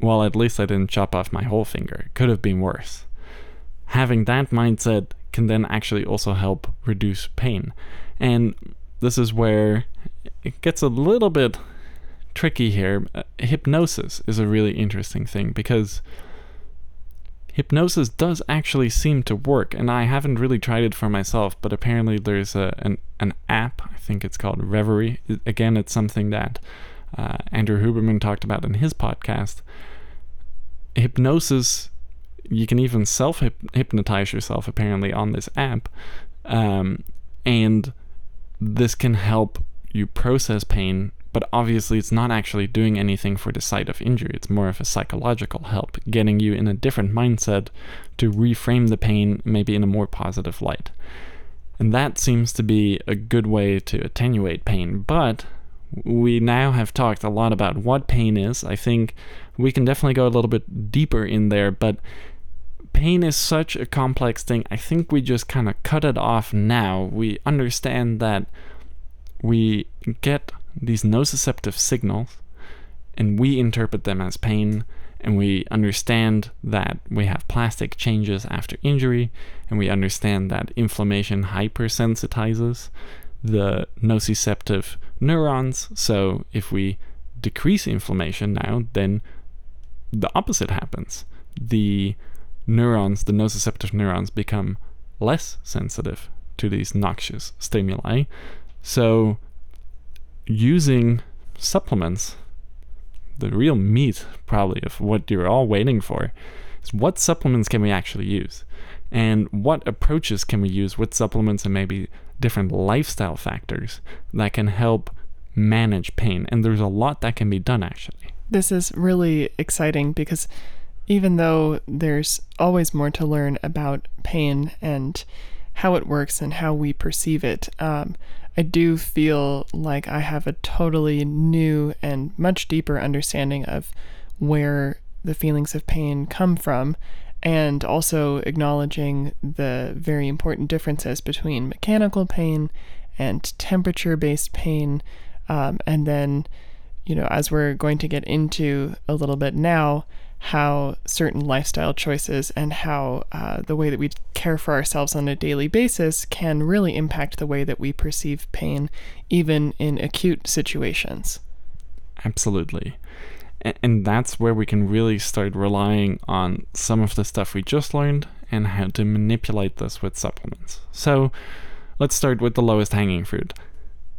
well, at least I didn't chop off my whole finger. It could have been worse. Having that mindset can then actually also help reduce pain. And this is where it gets a little bit tricky here. Uh, hypnosis is a really interesting thing because hypnosis does actually seem to work, and I haven't really tried it for myself, but apparently there's a, an, an app, I think it's called Reveri. Again, it's something that uh, Andrew Huberman talked about in his podcast. Hypnosis, you can even self hypnotize yourself apparently on this app, um, and this can help you process pain but obviously it's not actually doing anything for the site of injury. It's more of a psychological help, getting you in a different mindset to reframe the pain maybe in a more positive light. And that seems to be a good way to attenuate pain. But we now have talked a lot about what pain is. I think we can definitely go a little bit deeper in there, but pain is such a complex thing. I think we just kind of cut it off now. We understand that we get these nociceptive signals and we interpret them as pain and we understand that we have plastic changes after injury and we understand that inflammation hypersensitizes the nociceptive neurons. So if we decrease inflammation now then the opposite happens. The neurons the nociceptive neurons become less sensitive to these noxious stimuli. So using supplements, the real meat probably of what you're all waiting for, is what supplements can we actually use? And what approaches can we use with supplements and maybe different lifestyle factors that can help manage pain? And there's a lot that can be done actually. This is really exciting because even though there's always more to learn about pain and how it works and how we perceive it, um, I do feel like I have a totally new and much deeper understanding of where the feelings of pain come from, and also acknowledging the very important differences between mechanical pain and temperature based pain. Um, and then, you know, as we're going to get into a little bit now, how certain lifestyle choices and how uh, the way that we care for ourselves on a daily basis can really impact the way that we perceive pain, even in acute situations. Absolutely. And that's where we can really start relying on some of the stuff we just learned and how to manipulate this with supplements. So let's start with the lowest hanging fruit.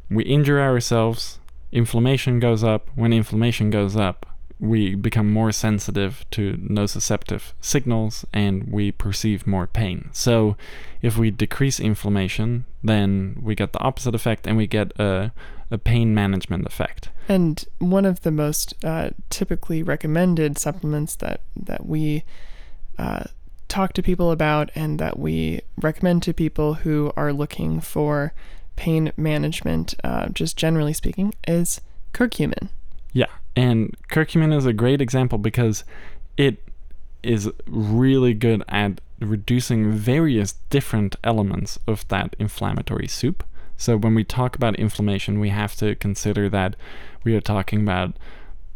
We injure ourselves, inflammation goes up. When inflammation goes up, we become more sensitive to nociceptive signals and we perceive more pain. So, if we decrease inflammation, then we get the opposite effect and we get a, a pain management effect. And one of the most uh, typically recommended supplements that, that we uh, talk to people about and that we recommend to people who are looking for pain management, uh, just generally speaking, is curcumin. Yeah, and curcumin is a great example because it is really good at reducing various different elements of that inflammatory soup. So when we talk about inflammation, we have to consider that we are talking about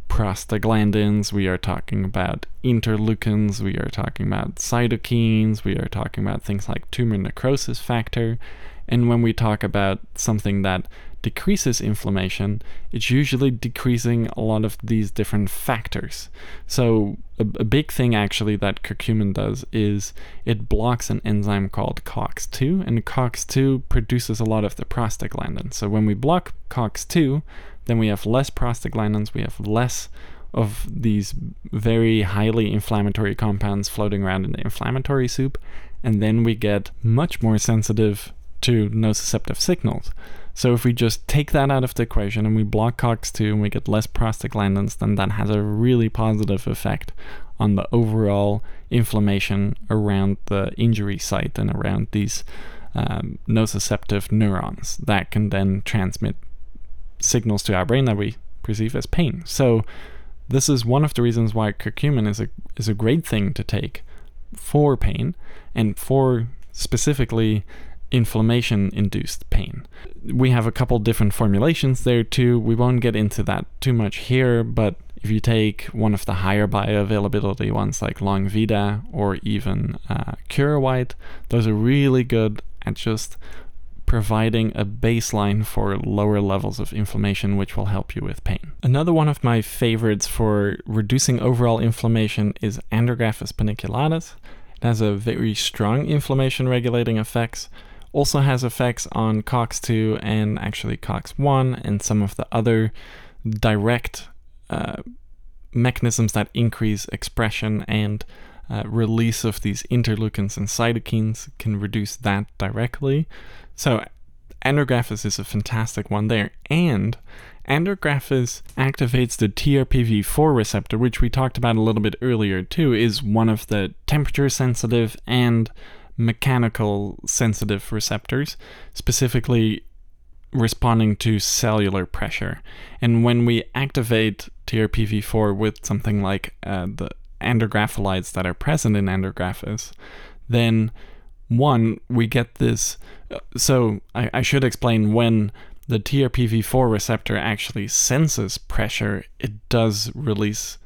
prostaglandins, we are talking about interleukins, we are talking about cytokines, we are talking about things like tumor necrosis factor. And when we talk about something that decreases inflammation, it's usually decreasing a lot of these different factors. So, a, a, big thing actually that curcumin does is it blocks an enzyme called COX2, and COX2 produces a lot of the prostaglandins. So, when we block COX2, then we have less prostaglandins, we have less of these very highly inflammatory compounds floating around in the inflammatory soup, and then we get much more sensitive to nociceptive signals. So if we just take that out of the equation and we block COX2 and we get less prostaglandins, then that has a really positive effect on the overall inflammation around the injury site and around these um, nociceptive neurons that can then transmit signals to our brain that we perceive as pain. So this is one of the reasons why curcumin is a is a great thing to take for pain and for specifically inflammation induced pain. We have a couple different formulations there too. We won't get into that too much here, but if you take one of the higher bioavailability ones like Longvida or even uh, Cure White, those are really good at just providing a baseline for lower levels of inflammation, which will help you with pain. Another one of my favorites for reducing overall inflammation is Andrographis paniculatus. It has a very strong inflammation regulating effects, also has effects on COX2 and actually COX1 and some of the other direct uh, mechanisms that increase expression and uh, release of these interleukins and cytokines can reduce that directly. So, Andrographis is a fantastic one there. And Andrographis activates the TRPV4 receptor, which we talked about a little bit earlier too, is one of the temperature sensitive and mechanical sensitive receptors, specifically responding to cellular pressure. And when we activate TRPV4 with something like uh, the andrographolides that are present in Andrographis, then one, we get this. Uh, so I, I should explain when the TRPV4 receptor actually senses pressure, it does release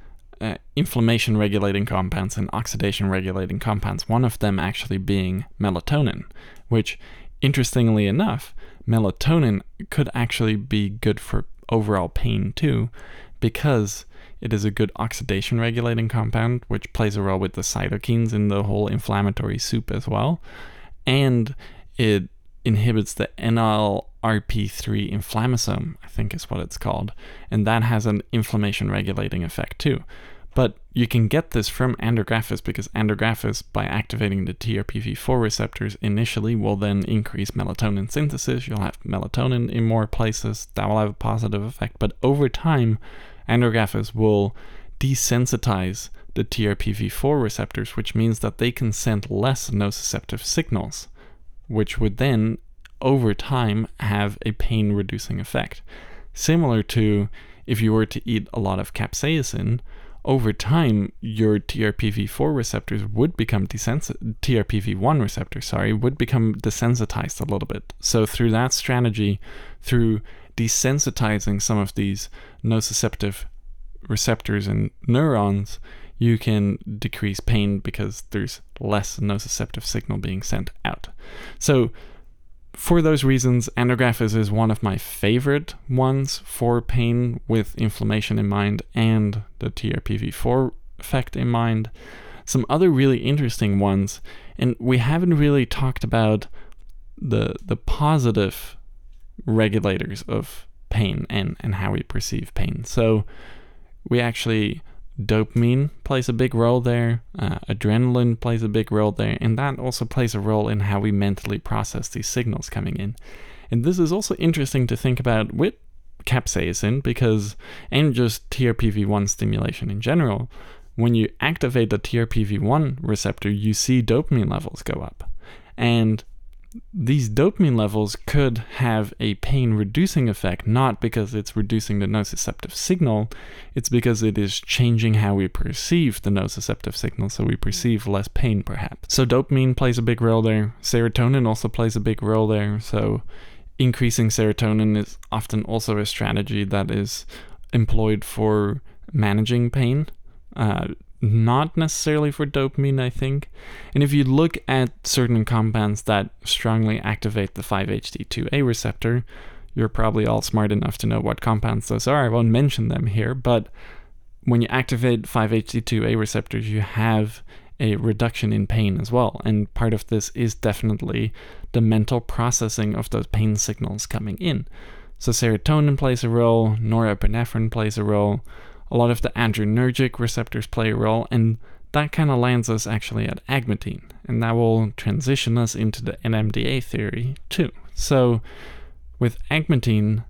uh, inflammation regulating compounds and oxidation regulating compounds, one of them actually being melatonin, which, interestingly enough, melatonin could actually be good for overall pain too, because it is a good oxidation regulating compound, which plays a role with the cytokines in the whole inflammatory soup as well. And it inhibits the NLRP3 inflammasome, I think is what it's called. And that has an inflammation regulating effect too. But you can get this from andrographis because andrographis, by activating the TRPV4 receptors initially, will then increase melatonin synthesis. You'll have melatonin in more places. That will have a positive effect. But over time, andrographis will desensitize the TRPV4 receptors, which means that they can send less nociceptive signals, which would then, over time, have a pain reducing effect. Similar to if you were to eat a lot of capsaicin, over time, your TRPV4 receptors would become desensitized, TRPV1 receptors, sorry, would become desensitized a little bit. So through that strategy, through desensitizing some of these nociceptive receptors and neurons, you can decrease pain because there's less nociceptive signal being sent out. So for those reasons, andrographis is one of my favorite ones for pain with inflammation in mind and the TRPV4 effect in mind. Some other really interesting ones, and we haven't really talked about the the positive regulators of pain and, and how we perceive pain. So we actually dopamine plays a big role there, uh, adrenaline plays a big role there, and that also plays a role in how we mentally process these signals coming in. And this is also interesting to think about with capsaicin because, and just TRPV1 stimulation in general, when you activate the TRPV1 receptor, you see dopamine levels go up. And these dopamine levels could have a pain reducing effect, not because it's reducing the nociceptive signal, it's because it is changing how we perceive the nociceptive signal, so we perceive less pain perhaps. So, dopamine plays a big role there. Serotonin also plays a big role there. So, increasing serotonin is often also a strategy that is employed for managing pain. Uh, not necessarily for dopamine, I think. And if you look at certain compounds that strongly activate the 5-HT2A receptor, you're probably all smart enough to know what compounds those are. I won't mention them here, but when you activate 5-HT2A receptors, you have a reduction in pain as well. And part of this is definitely the mental processing of those pain signals coming in. So serotonin plays a role, norepinephrine plays a role a lot of the adrenergic receptors play a role, and that kind of lands us actually at agmatine, and that will transition us into the NMDA theory too. So, with agmatine,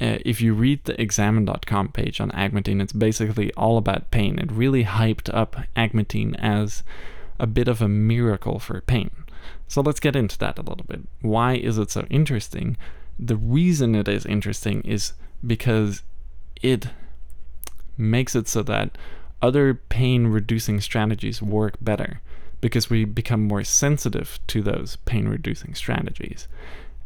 uh, if you read the examine.com page on agmatine, it's basically all about pain. It really hyped up agmatine as a bit of a miracle for pain. So let's get into that a little bit. Why is it so interesting? The reason it is interesting is because it makes it so that other pain reducing strategies work better because we become more sensitive to those pain reducing strategies.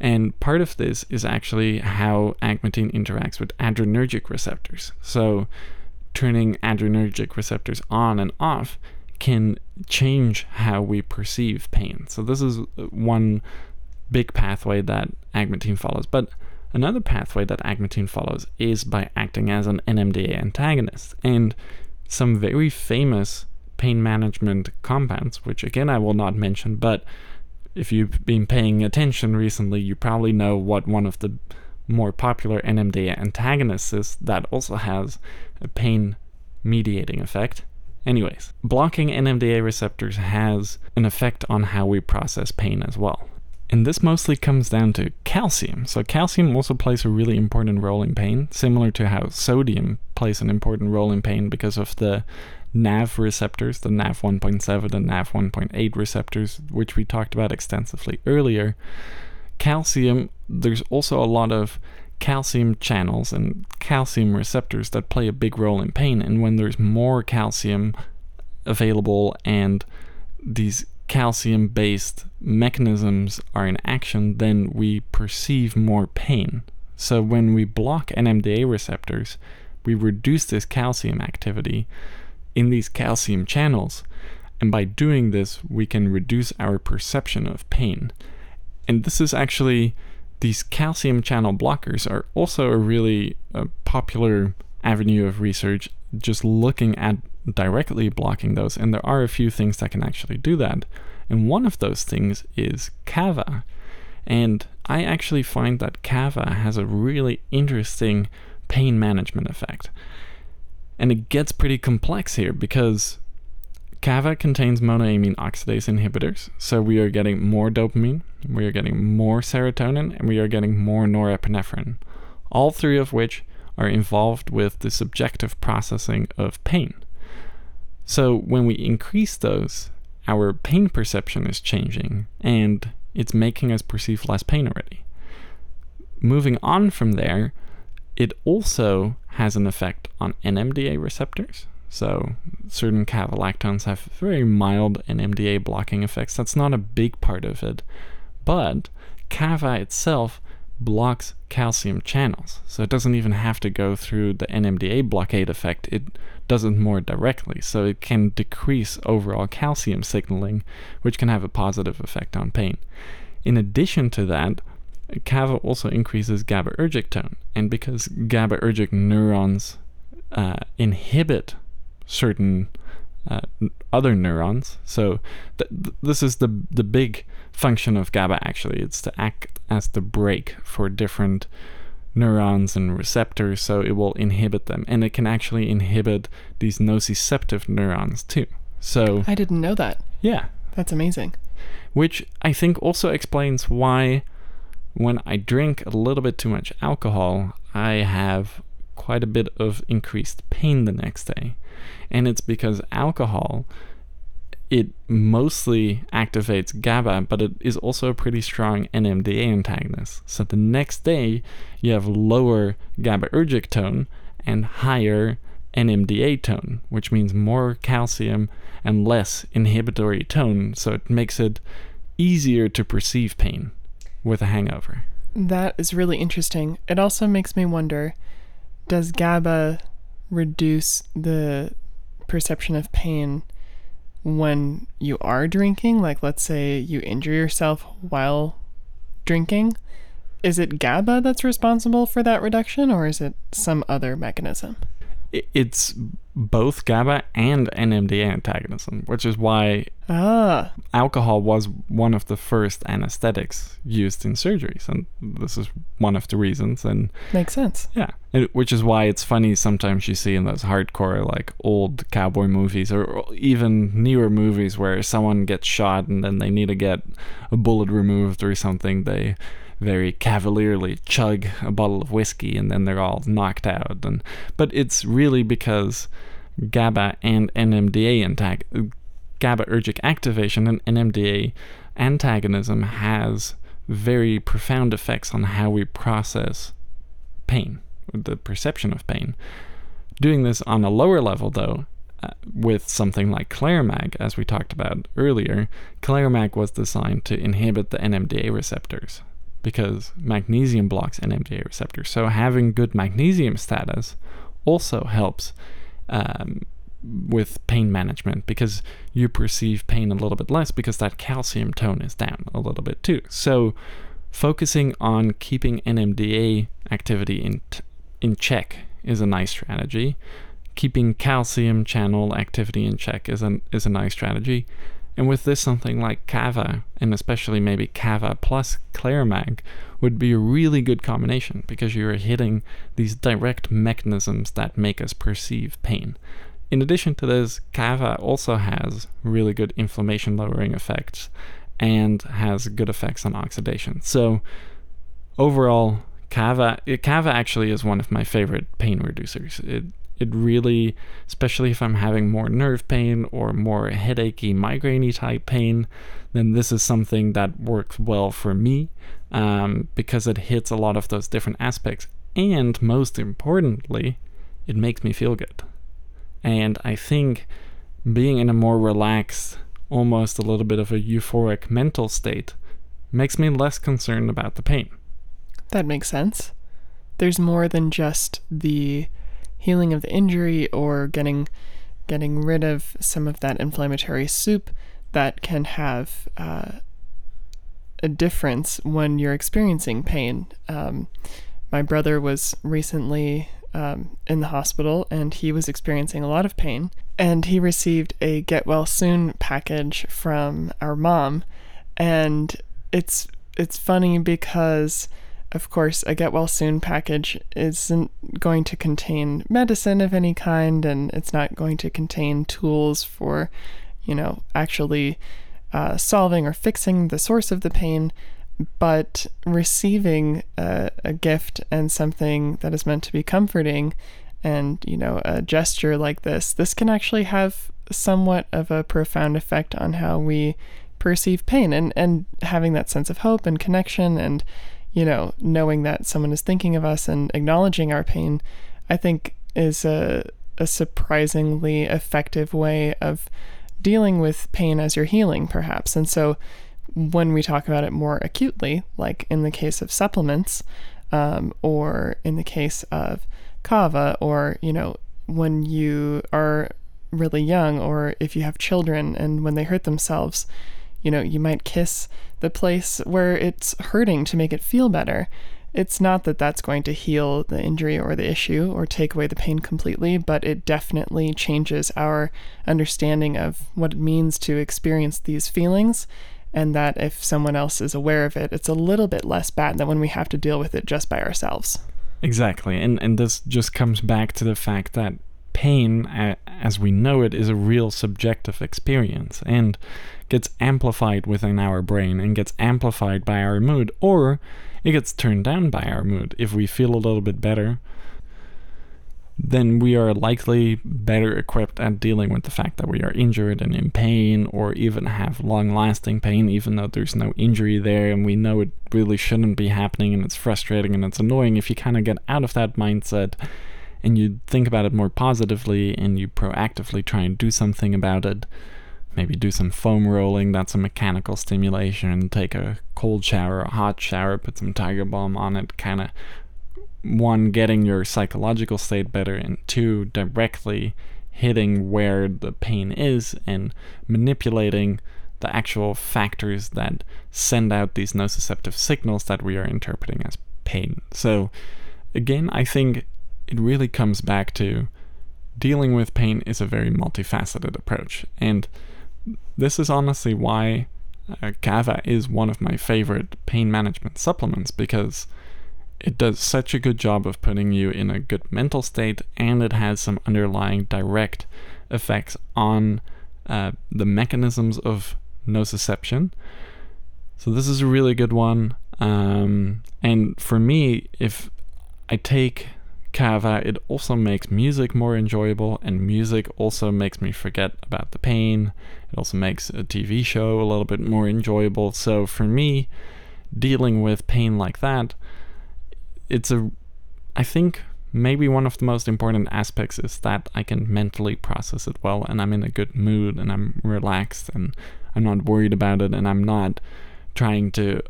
And part of this is actually how agmatine interacts with adrenergic receptors. So, turning adrenergic receptors on and off can change how we perceive pain. So, this is one big pathway that agmatine follows. But another pathway that agmatine follows is by acting as an NMDA antagonist. And some very famous pain management compounds, which again I will not mention, but if you've been paying attention recently, you probably know what one of the more popular NMDA antagonists is that also has a pain mediating effect. Anyways, blocking NMDA receptors has an effect on how we process pain as well. And this mostly comes down to calcium. So, calcium also plays a really important role in pain, similar to how sodium plays an important role in pain because of the NAV receptors, the NAV 1.7 and NAV 1.8 receptors, which we talked about extensively earlier. Calcium, there's also a lot of calcium channels and calcium receptors that play a big role in pain. And when there's more calcium available and these calcium based mechanisms are in action, then we perceive more pain. So when we block NMDA receptors, we reduce this calcium activity in these calcium channels. And by doing this, we can reduce our perception of pain. And this is actually, these calcium channel blockers are also a really uh, popular avenue of research, just looking at directly blocking those. And there are a few things that can actually do that. And one of those things is kava. And I actually find that kava has a really interesting pain management effect. And it gets pretty complex here because kava contains monoamine oxidase inhibitors. So we are getting more dopamine, we are getting more serotonin, and we are getting more norepinephrine. All three of which are involved with the subjective processing of pain. So when we increase those, our pain perception is changing and it's making us perceive less pain already. Moving on from there, it also has an effect on NMDA receptors. So, certain kavalactones have very mild NMDA blocking effects. That's not a big part of it. But Kava itself blocks calcium channels. So it doesn't even have to go through the NMDA blockade effect. It does it more directly. So it can decrease overall calcium signaling, which can have a positive effect on pain. In addition to that, Kava also increases GABAergic tone. And because GABAergic neurons uh, inhibit certain uh, other neurons. So th- th- this is the the big function of GABA. Actually, it's to act as the brake for different neurons and receptors. So it will inhibit them, and it can actually inhibit these nociceptive neurons too. So I didn't know that. Yeah, that's amazing. Which I think also explains why when I drink a little bit too much alcohol, I have quite a bit of increased pain the next day and it's because alcohol it mostly activates GABA, but it is also a pretty strong NMDA antagonist. So the next day, you have lower GABAergic tone and higher NMDA tone, which means more calcium and less inhibitory tone. So it makes it easier to perceive pain with a hangover. That is really interesting. It also makes me wonder does GABA reduce the perception of pain when you are drinking? Like, let's say you injure yourself while drinking. Is it GABA that's responsible for that reduction, or is it some other mechanism? It's both GABA and NMDA antagonism, which is why ah. alcohol was one of the first anesthetics used in surgeries, and this is one of the reasons. And makes sense. Yeah, and, which is why it's funny sometimes you see in those hardcore like old cowboy movies or even newer movies where someone gets shot and then they need to get a bullet removed or something. They very cavalierly chug a bottle of whiskey and then they're all knocked out. And but it's really because GABA and NMDA antag- GABAergic activation and NMDA antagonism has very profound effects on how we process pain, the perception of pain. Doing this on a lower level, though, uh, with something like Clarimag, as we talked about earlier, Clarimag was designed to inhibit the NMDA receptors because magnesium blocks NMDA receptors. So having good magnesium status also helps um, with pain management because you perceive pain a little bit less because that calcium tone is down a little bit too. So focusing on keeping NMDA activity in t- in check is a nice strategy. Keeping calcium channel activity in check is a is a nice strategy. And with this, something like Kava, and especially maybe Kava plus Clarimag, would be a really good combination because you're hitting these direct mechanisms that make us perceive pain. In addition to this, Kava also has really good inflammation lowering effects and has good effects on oxidation. So, overall, Kava, Kava actually is one of my favorite pain reducers. It it really, especially if I'm having more nerve pain or more headachy, migrainey type pain, then this is something that works well for me um, because it hits a lot of those different aspects. And most importantly, it makes me feel good. And I think being in a more relaxed, almost a little bit of a euphoric mental state makes me less concerned about the pain. That makes sense. There's more than just the healing of the injury or getting getting rid of some of that inflammatory soup that can have uh, a difference when you're experiencing pain. Um, my brother was recently um, in the hospital and he was experiencing a lot of pain. And he received a get well soon package from our mom. And it's it's funny because of course, a get well soon package isn't going to contain medicine of any kind, and it's not going to contain tools for, you know, actually uh, solving or fixing the source of the pain. But receiving a, a gift and something that is meant to be comforting, and you know, a gesture like this, this can actually have somewhat of a profound effect on how we perceive pain, and and having that sense of hope and connection and you know, knowing that someone is thinking of us and acknowledging our pain, I think is a, a surprisingly effective way of dealing with pain as you're healing, perhaps. And so when we talk about it more acutely, like in the case of supplements, um, or in the case of kava, or, you know, when you are really young, or if you have children and when they hurt themselves, you know, you might kiss the place where it's hurting to make it feel better. It's not that that's going to heal the injury or the issue or take away the pain completely, but it definitely changes our understanding of what it means to experience these feelings. And that if someone else is aware of it, it's a little bit less bad than when we have to deal with it just by ourselves. Exactly. And, and this just comes back to the fact that pain, as we know it, is a real subjective experience. And gets amplified within our brain and gets amplified by our mood, or it gets turned down by our mood. If we feel a little bit better, then we are likely better equipped at dealing with the fact that we are injured and in pain, or even have long lasting pain, even though there's no injury there and we know it really shouldn't be happening and it's frustrating and it's annoying. If you kind of get out of that mindset and you think about it more positively and you proactively try and do something about it, maybe do some foam rolling, that's a mechanical stimulation, take a cold shower, a hot shower, put some Tiger Balm on it, kind of one, getting your psychological state better, and two, directly hitting where the pain is and manipulating the actual factors that send out these nociceptive signals that we are interpreting as pain. So, again, I think it really comes back to dealing with pain is a very multifaceted approach. And this is honestly why uh, Kava is one of my favorite pain management supplements because it does such a good job of putting you in a good mental state and it has some underlying direct effects on uh, the mechanisms of nociception. So, this is a really good one. Um, and for me, if I take Kava, it also makes music more enjoyable, and music also makes me forget about the pain. It also makes a TV show a little bit more enjoyable. So for me, dealing with pain like that, it's a, I think maybe one of the most important aspects is that I can mentally process it well and I'm in a good mood and I'm relaxed and I'm not worried about it and I'm not trying to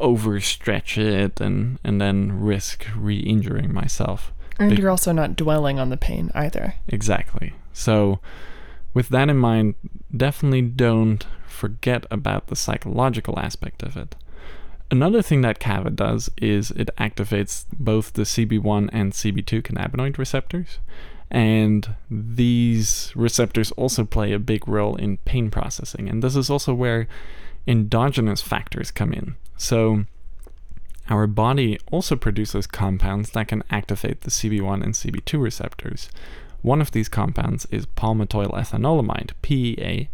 overstretch it and, and then risk re injuring myself. And you're also not dwelling on the pain either. Exactly. So, with that in mind, definitely don't forget about the psychological aspect of it. Another thing that kava does is it activates both the CB1 and CB2 cannabinoid receptors. And these receptors also play a big role in pain processing. And this is also where endogenous factors come in. So, our body also produces compounds that can activate the CB1 and CB2 receptors. One of these compounds is palmitoyl ethanolamide, PEA,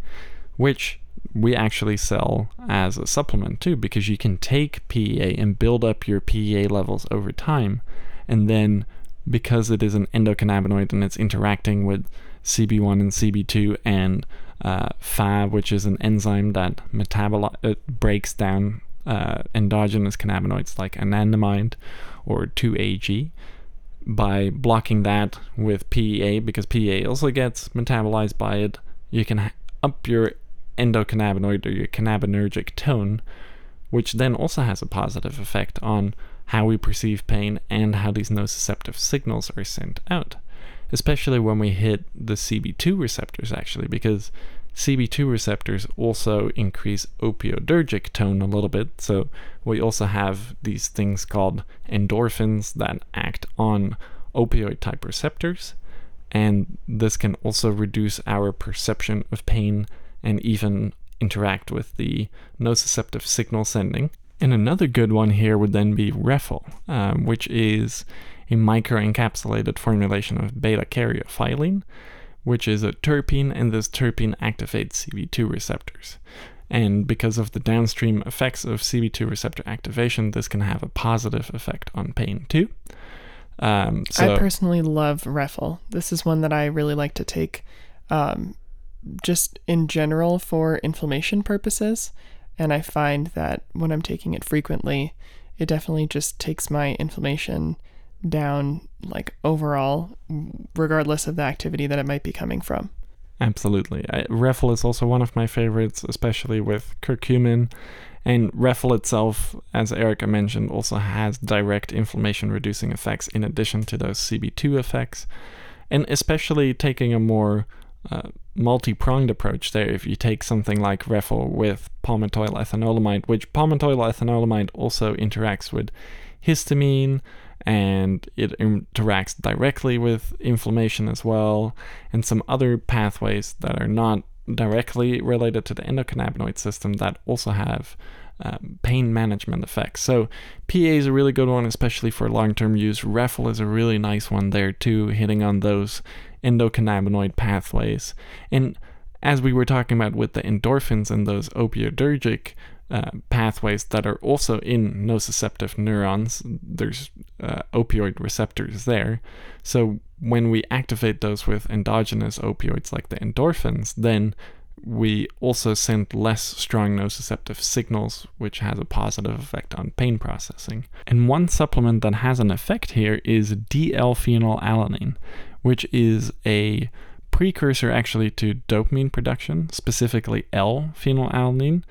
which we actually sell as a supplement too, because you can take PEA and build up your PEA levels over time. And then, because it is an endocannabinoid and it's interacting with CB1 and CB2 and uh, FAAH, which is an enzyme that metaboli- it breaks down uh, endogenous cannabinoids like anandamide or 2-AG by blocking that with PEA because PEA also gets metabolized by it you can up your endocannabinoid or your cannabinergic tone which then also has a positive effect on how we perceive pain and how these nociceptive signals are sent out especially when we hit the CB2 receptors actually because CB2 receptors also increase opioidergic tone a little bit. So we also have these things called endorphins that act on opioid type receptors. And this can also reduce our perception of pain and even interact with the nociceptive signal sending. And another good one here would then be Rephyll, um, which is a microencapsulated formulation of beta caryophyllene which is a terpene, and this terpene activates CB2 receptors. And because of the downstream effects of CB2 receptor activation, this can have a positive effect on pain too. Um, so I personally love Rephyll. This is one that I really like to take um, just in general for inflammation purposes. And I find that when I'm taking it frequently, it definitely just takes my inflammation down like overall regardless of the activity that it might be coming from. Absolutely. I, Rephyll is also one of my favorites especially with curcumin. And Rephyll itself as Erica mentioned also has direct inflammation reducing effects in addition to those cb2 effects. And especially taking a more uh, multi-pronged approach there if you take something like Rephyll with palmitoyl ethanolamide which palmitoyl ethanolamide also interacts with histamine and it interacts directly with inflammation as well, and some other pathways that are not directly related to the endocannabinoid system that also have um, pain management effects. So, PA is a really good one, especially for long term use. Rephyll is a really nice one there too, hitting on those endocannabinoid pathways. And as we were talking about with the endorphins and those opioidergic uh, pathways that are also in nociceptive neurons. There's uh, opioid receptors there. So when we activate those with endogenous opioids like the endorphins, then we also send less strong nociceptive signals, which has a positive effect on pain processing. And one supplement that has an effect here is D-L-phenylalanine, which is a precursor actually to dopamine production, specifically L-phenylalanine,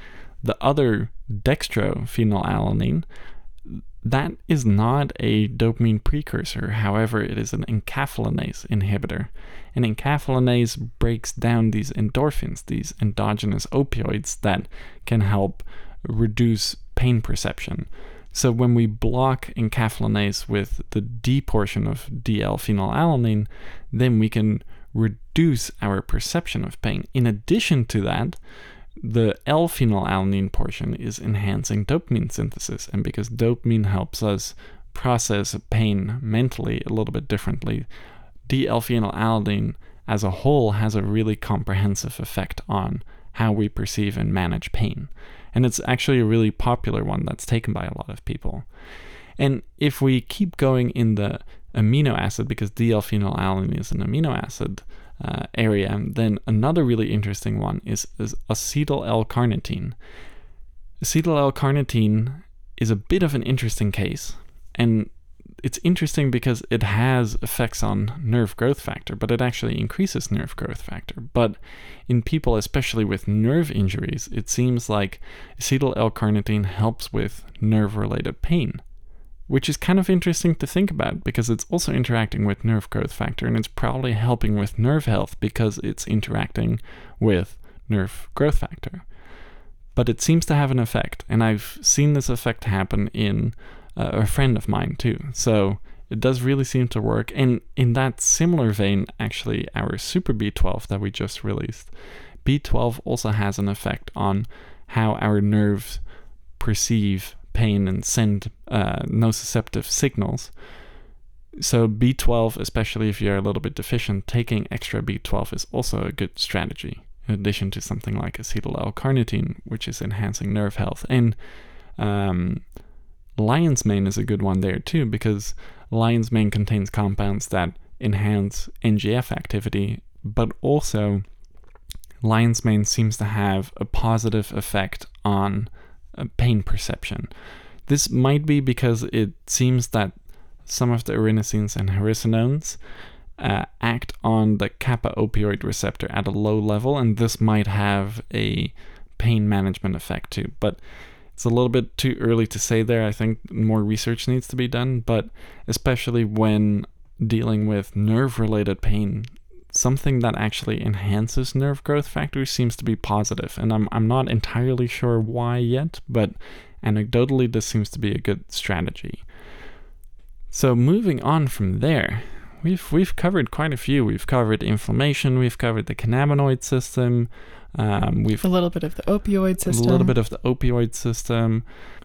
the other dextrophenylalanine, that is not a dopamine precursor. However, it is an enkephalinase inhibitor. And enkephalinase breaks down these endorphins, these endogenous opioids that can help reduce pain perception. So when we block enkephalinase with the D portion of D-L-phenylalanine, then we can reduce our perception of pain. In addition to that, the L-phenylalanine portion is enhancing dopamine synthesis, and because dopamine helps us process pain mentally a little bit differently, D-L-phenylalanine as a whole has a really comprehensive effect on how we perceive and manage pain. And it's actually a really popular one that's taken by a lot of people. And if we keep going in the amino acid, because D-L-phenylalanine is an amino acid, uh, area. Then another really interesting one is, is acetyl L-carnitine. Acetyl L-carnitine is a bit of an interesting case, and it's interesting because it has effects on nerve growth factor, but it actually increases nerve growth factor. But in people, especially with nerve injuries, it seems like acetyl L-carnitine helps with nerve-related pain, which is kind of interesting to think about because it's also interacting with nerve growth factor and it's probably helping with nerve health because it's interacting with nerve growth factor. But it seems to have an effect, and I've seen this effect happen in uh, a friend of mine too. So it does really seem to work. And in that similar vein, actually, our Super B12 that we just released, B12 also has an effect on how our nerves perceive pain and send uh, nociceptive signals. So B12, especially if you're a little bit deficient, taking extra B12 is also a good strategy. In addition to something like acetyl L-carnitine, which is enhancing nerve health, and um, lion's mane is a good one there too, because lion's mane contains compounds that enhance NGF activity, but also lion's mane seems to have a positive effect on pain perception. This might be because it seems that some of the erinacines and hericenones uh, act on the kappa opioid receptor at a low level, and this might have a pain management effect too. But it's a little bit too early to say there. I think more research needs to be done, but especially when dealing with nerve related pain, something that actually enhances nerve growth factors seems to be positive. And I'm, I'm not entirely sure why yet, but anecdotally, this seems to be a good strategy. So, moving on from there, we've we've covered quite a few. We've covered inflammation. We've covered the cannabinoid system. Um, we've a little bit of the opioid system. A little bit of the opioid system.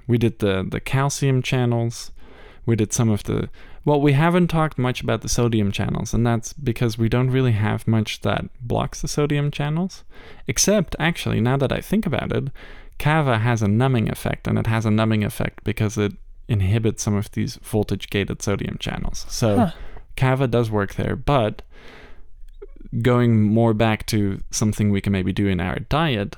We did the the calcium channels. We did some of the well, we haven't talked much about the sodium channels, and that's because we don't really have much that blocks the sodium channels. Except, actually, now that I think about it, kava has a numbing effect, and it has a numbing effect because it inhibits some of these voltage gated sodium channels. So huh. Kava does work there, but going more back to something we can maybe do in our diet,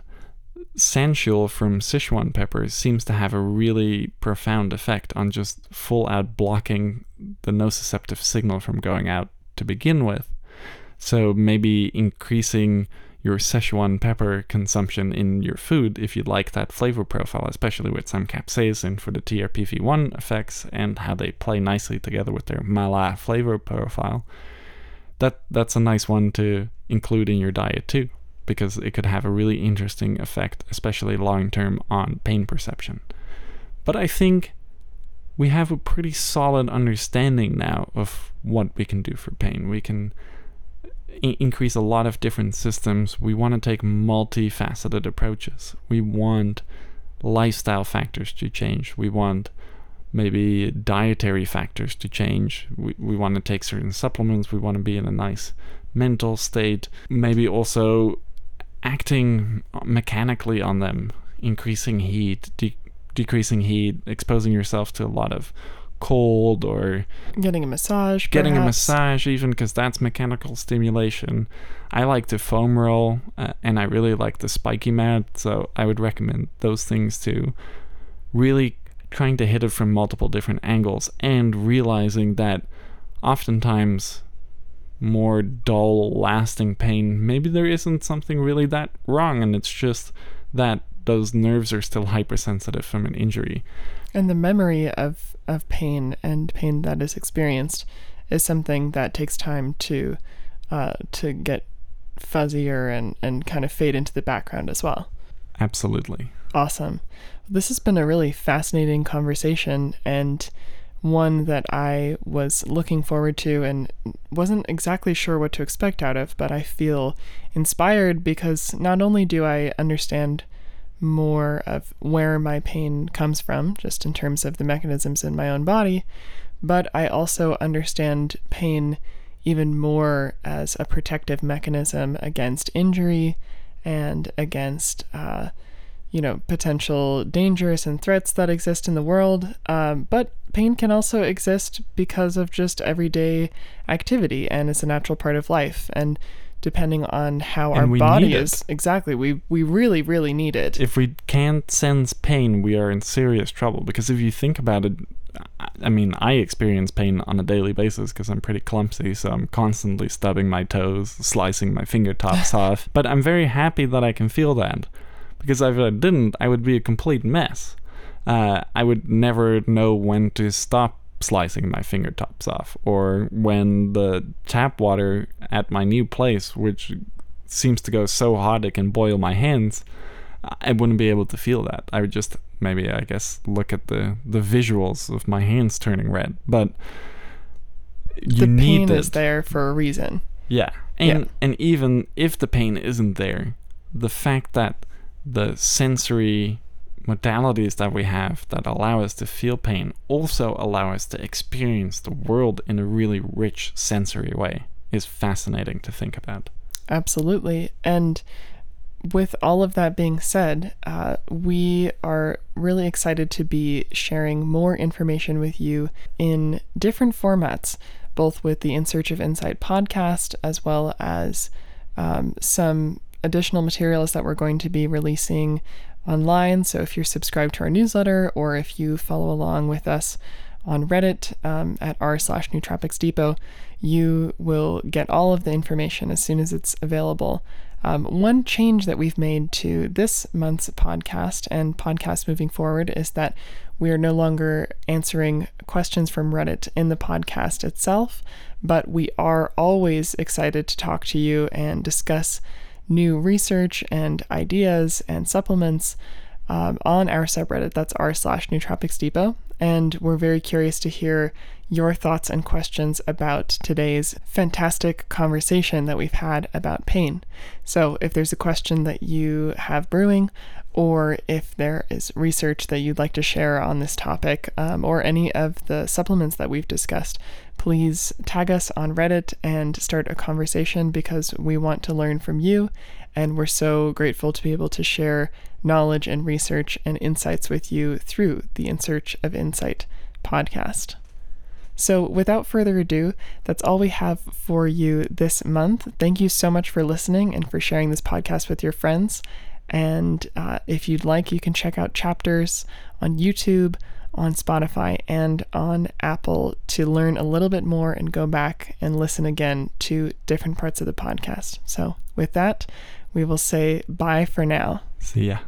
sanshool from Sichuan peppers seems to have a really profound effect on just full out blocking the nociceptive signal from going out to begin with. So maybe increasing your Sichuan pepper consumption in your food if you like that flavor profile, especially with some capsaicin for the TRPV1 effects and how they play nicely together with their mala flavor profile. That that's a nice one to include in your diet too, because it could have a really interesting effect, especially long term on pain perception. But I think we have a pretty solid understanding now of what we can do for pain. We can uh, increase a lot of different systems. We want to take multifaceted approaches. We want lifestyle factors to change. We want maybe dietary factors to change. We, we want to take certain supplements. We want to be in a nice mental state. Maybe also acting mechanically on them, increasing heat, de- decreasing heat, exposing yourself to a lot of cold or getting a massage. Getting perhaps. a massage, even because that's mechanical stimulation. I like to foam roll uh, and I really like the spiky mat, so I would recommend those things too. Really trying to hit it from multiple different angles and realizing that oftentimes more dull, lasting pain, maybe there isn't something really that wrong, and it's just that those nerves are still hypersensitive from an injury. And the memory of, of pain and pain that is experienced is something that takes time to uh, to get fuzzier and, and kind of fade into the background as well. Absolutely. Awesome. This has been a really fascinating conversation and one that I was looking forward to and wasn't exactly sure what to expect out of, but I feel inspired because not only do I understand more of where my pain comes from, just in terms of the mechanisms in my own body, but I also understand pain even more as a protective mechanism against injury and against, uh, you know, potential dangers and threats that exist in the world. Um, but pain can also exist because of just everyday activity and it's a natural part of life. And depending on how and our body is. Exactly. We we really really need it. If we can't sense pain, we are in serious trouble because if you think about it, I mean, I experience pain on a daily basis because I'm pretty clumsy, so I'm constantly stubbing my toes, slicing my fingertips [laughs] off. But I'm very happy that I can feel that because if I didn't, I would be a complete mess. Uh, I would never know when to stop slicing my fingertips off, or when the tap water at my new place, which seems to go so hot it can boil my hands, I wouldn't be able to feel that. I would just maybe I guess look at the the visuals of my hands turning red, but you the need pain is there for a reason. Yeah. And Yeah. and even if the pain isn't there, the fact that the sensory modalities that we have that allow us to feel pain also allow us to experience the world in a really rich sensory way is fascinating to think about. Absolutely. And with all of that being said, uh, we are really excited to be sharing more information with you in different formats, both with the In Search of Insight podcast as well as um, some additional materials that we're going to be releasing online. So if you're subscribed to our newsletter or if you follow along with us on Reddit um, at r slash Nootropics Depot, you will get all of the information as soon as it's available. Um, one change that we've made to this month's podcast and podcast moving forward is that we are no longer answering questions from Reddit in the podcast itself, but we are always excited to talk to you and discuss new research and ideas and supplements um, on our subreddit. That's r slash Nootropics Depot. And we're very curious to hear your thoughts and questions about today's fantastic conversation that we've had about pain. So if there's a question that you have brewing, or if there is research that you'd like to share on this topic, um, or any of the supplements that we've discussed, please tag us on Reddit and start a conversation because we want to learn from you. And we're so grateful to be able to share knowledge and research and insights with you through the In Search of Insight podcast. So, without further ado, that's all we have for you this month. Thank you so much for listening and for sharing this podcast with your friends. And uh, if you'd like, you can check out chapters on YouTube, on Spotify, and on Apple to learn a little bit more and go back and listen again to different parts of the podcast. So, with that, we will say bye for now. See ya.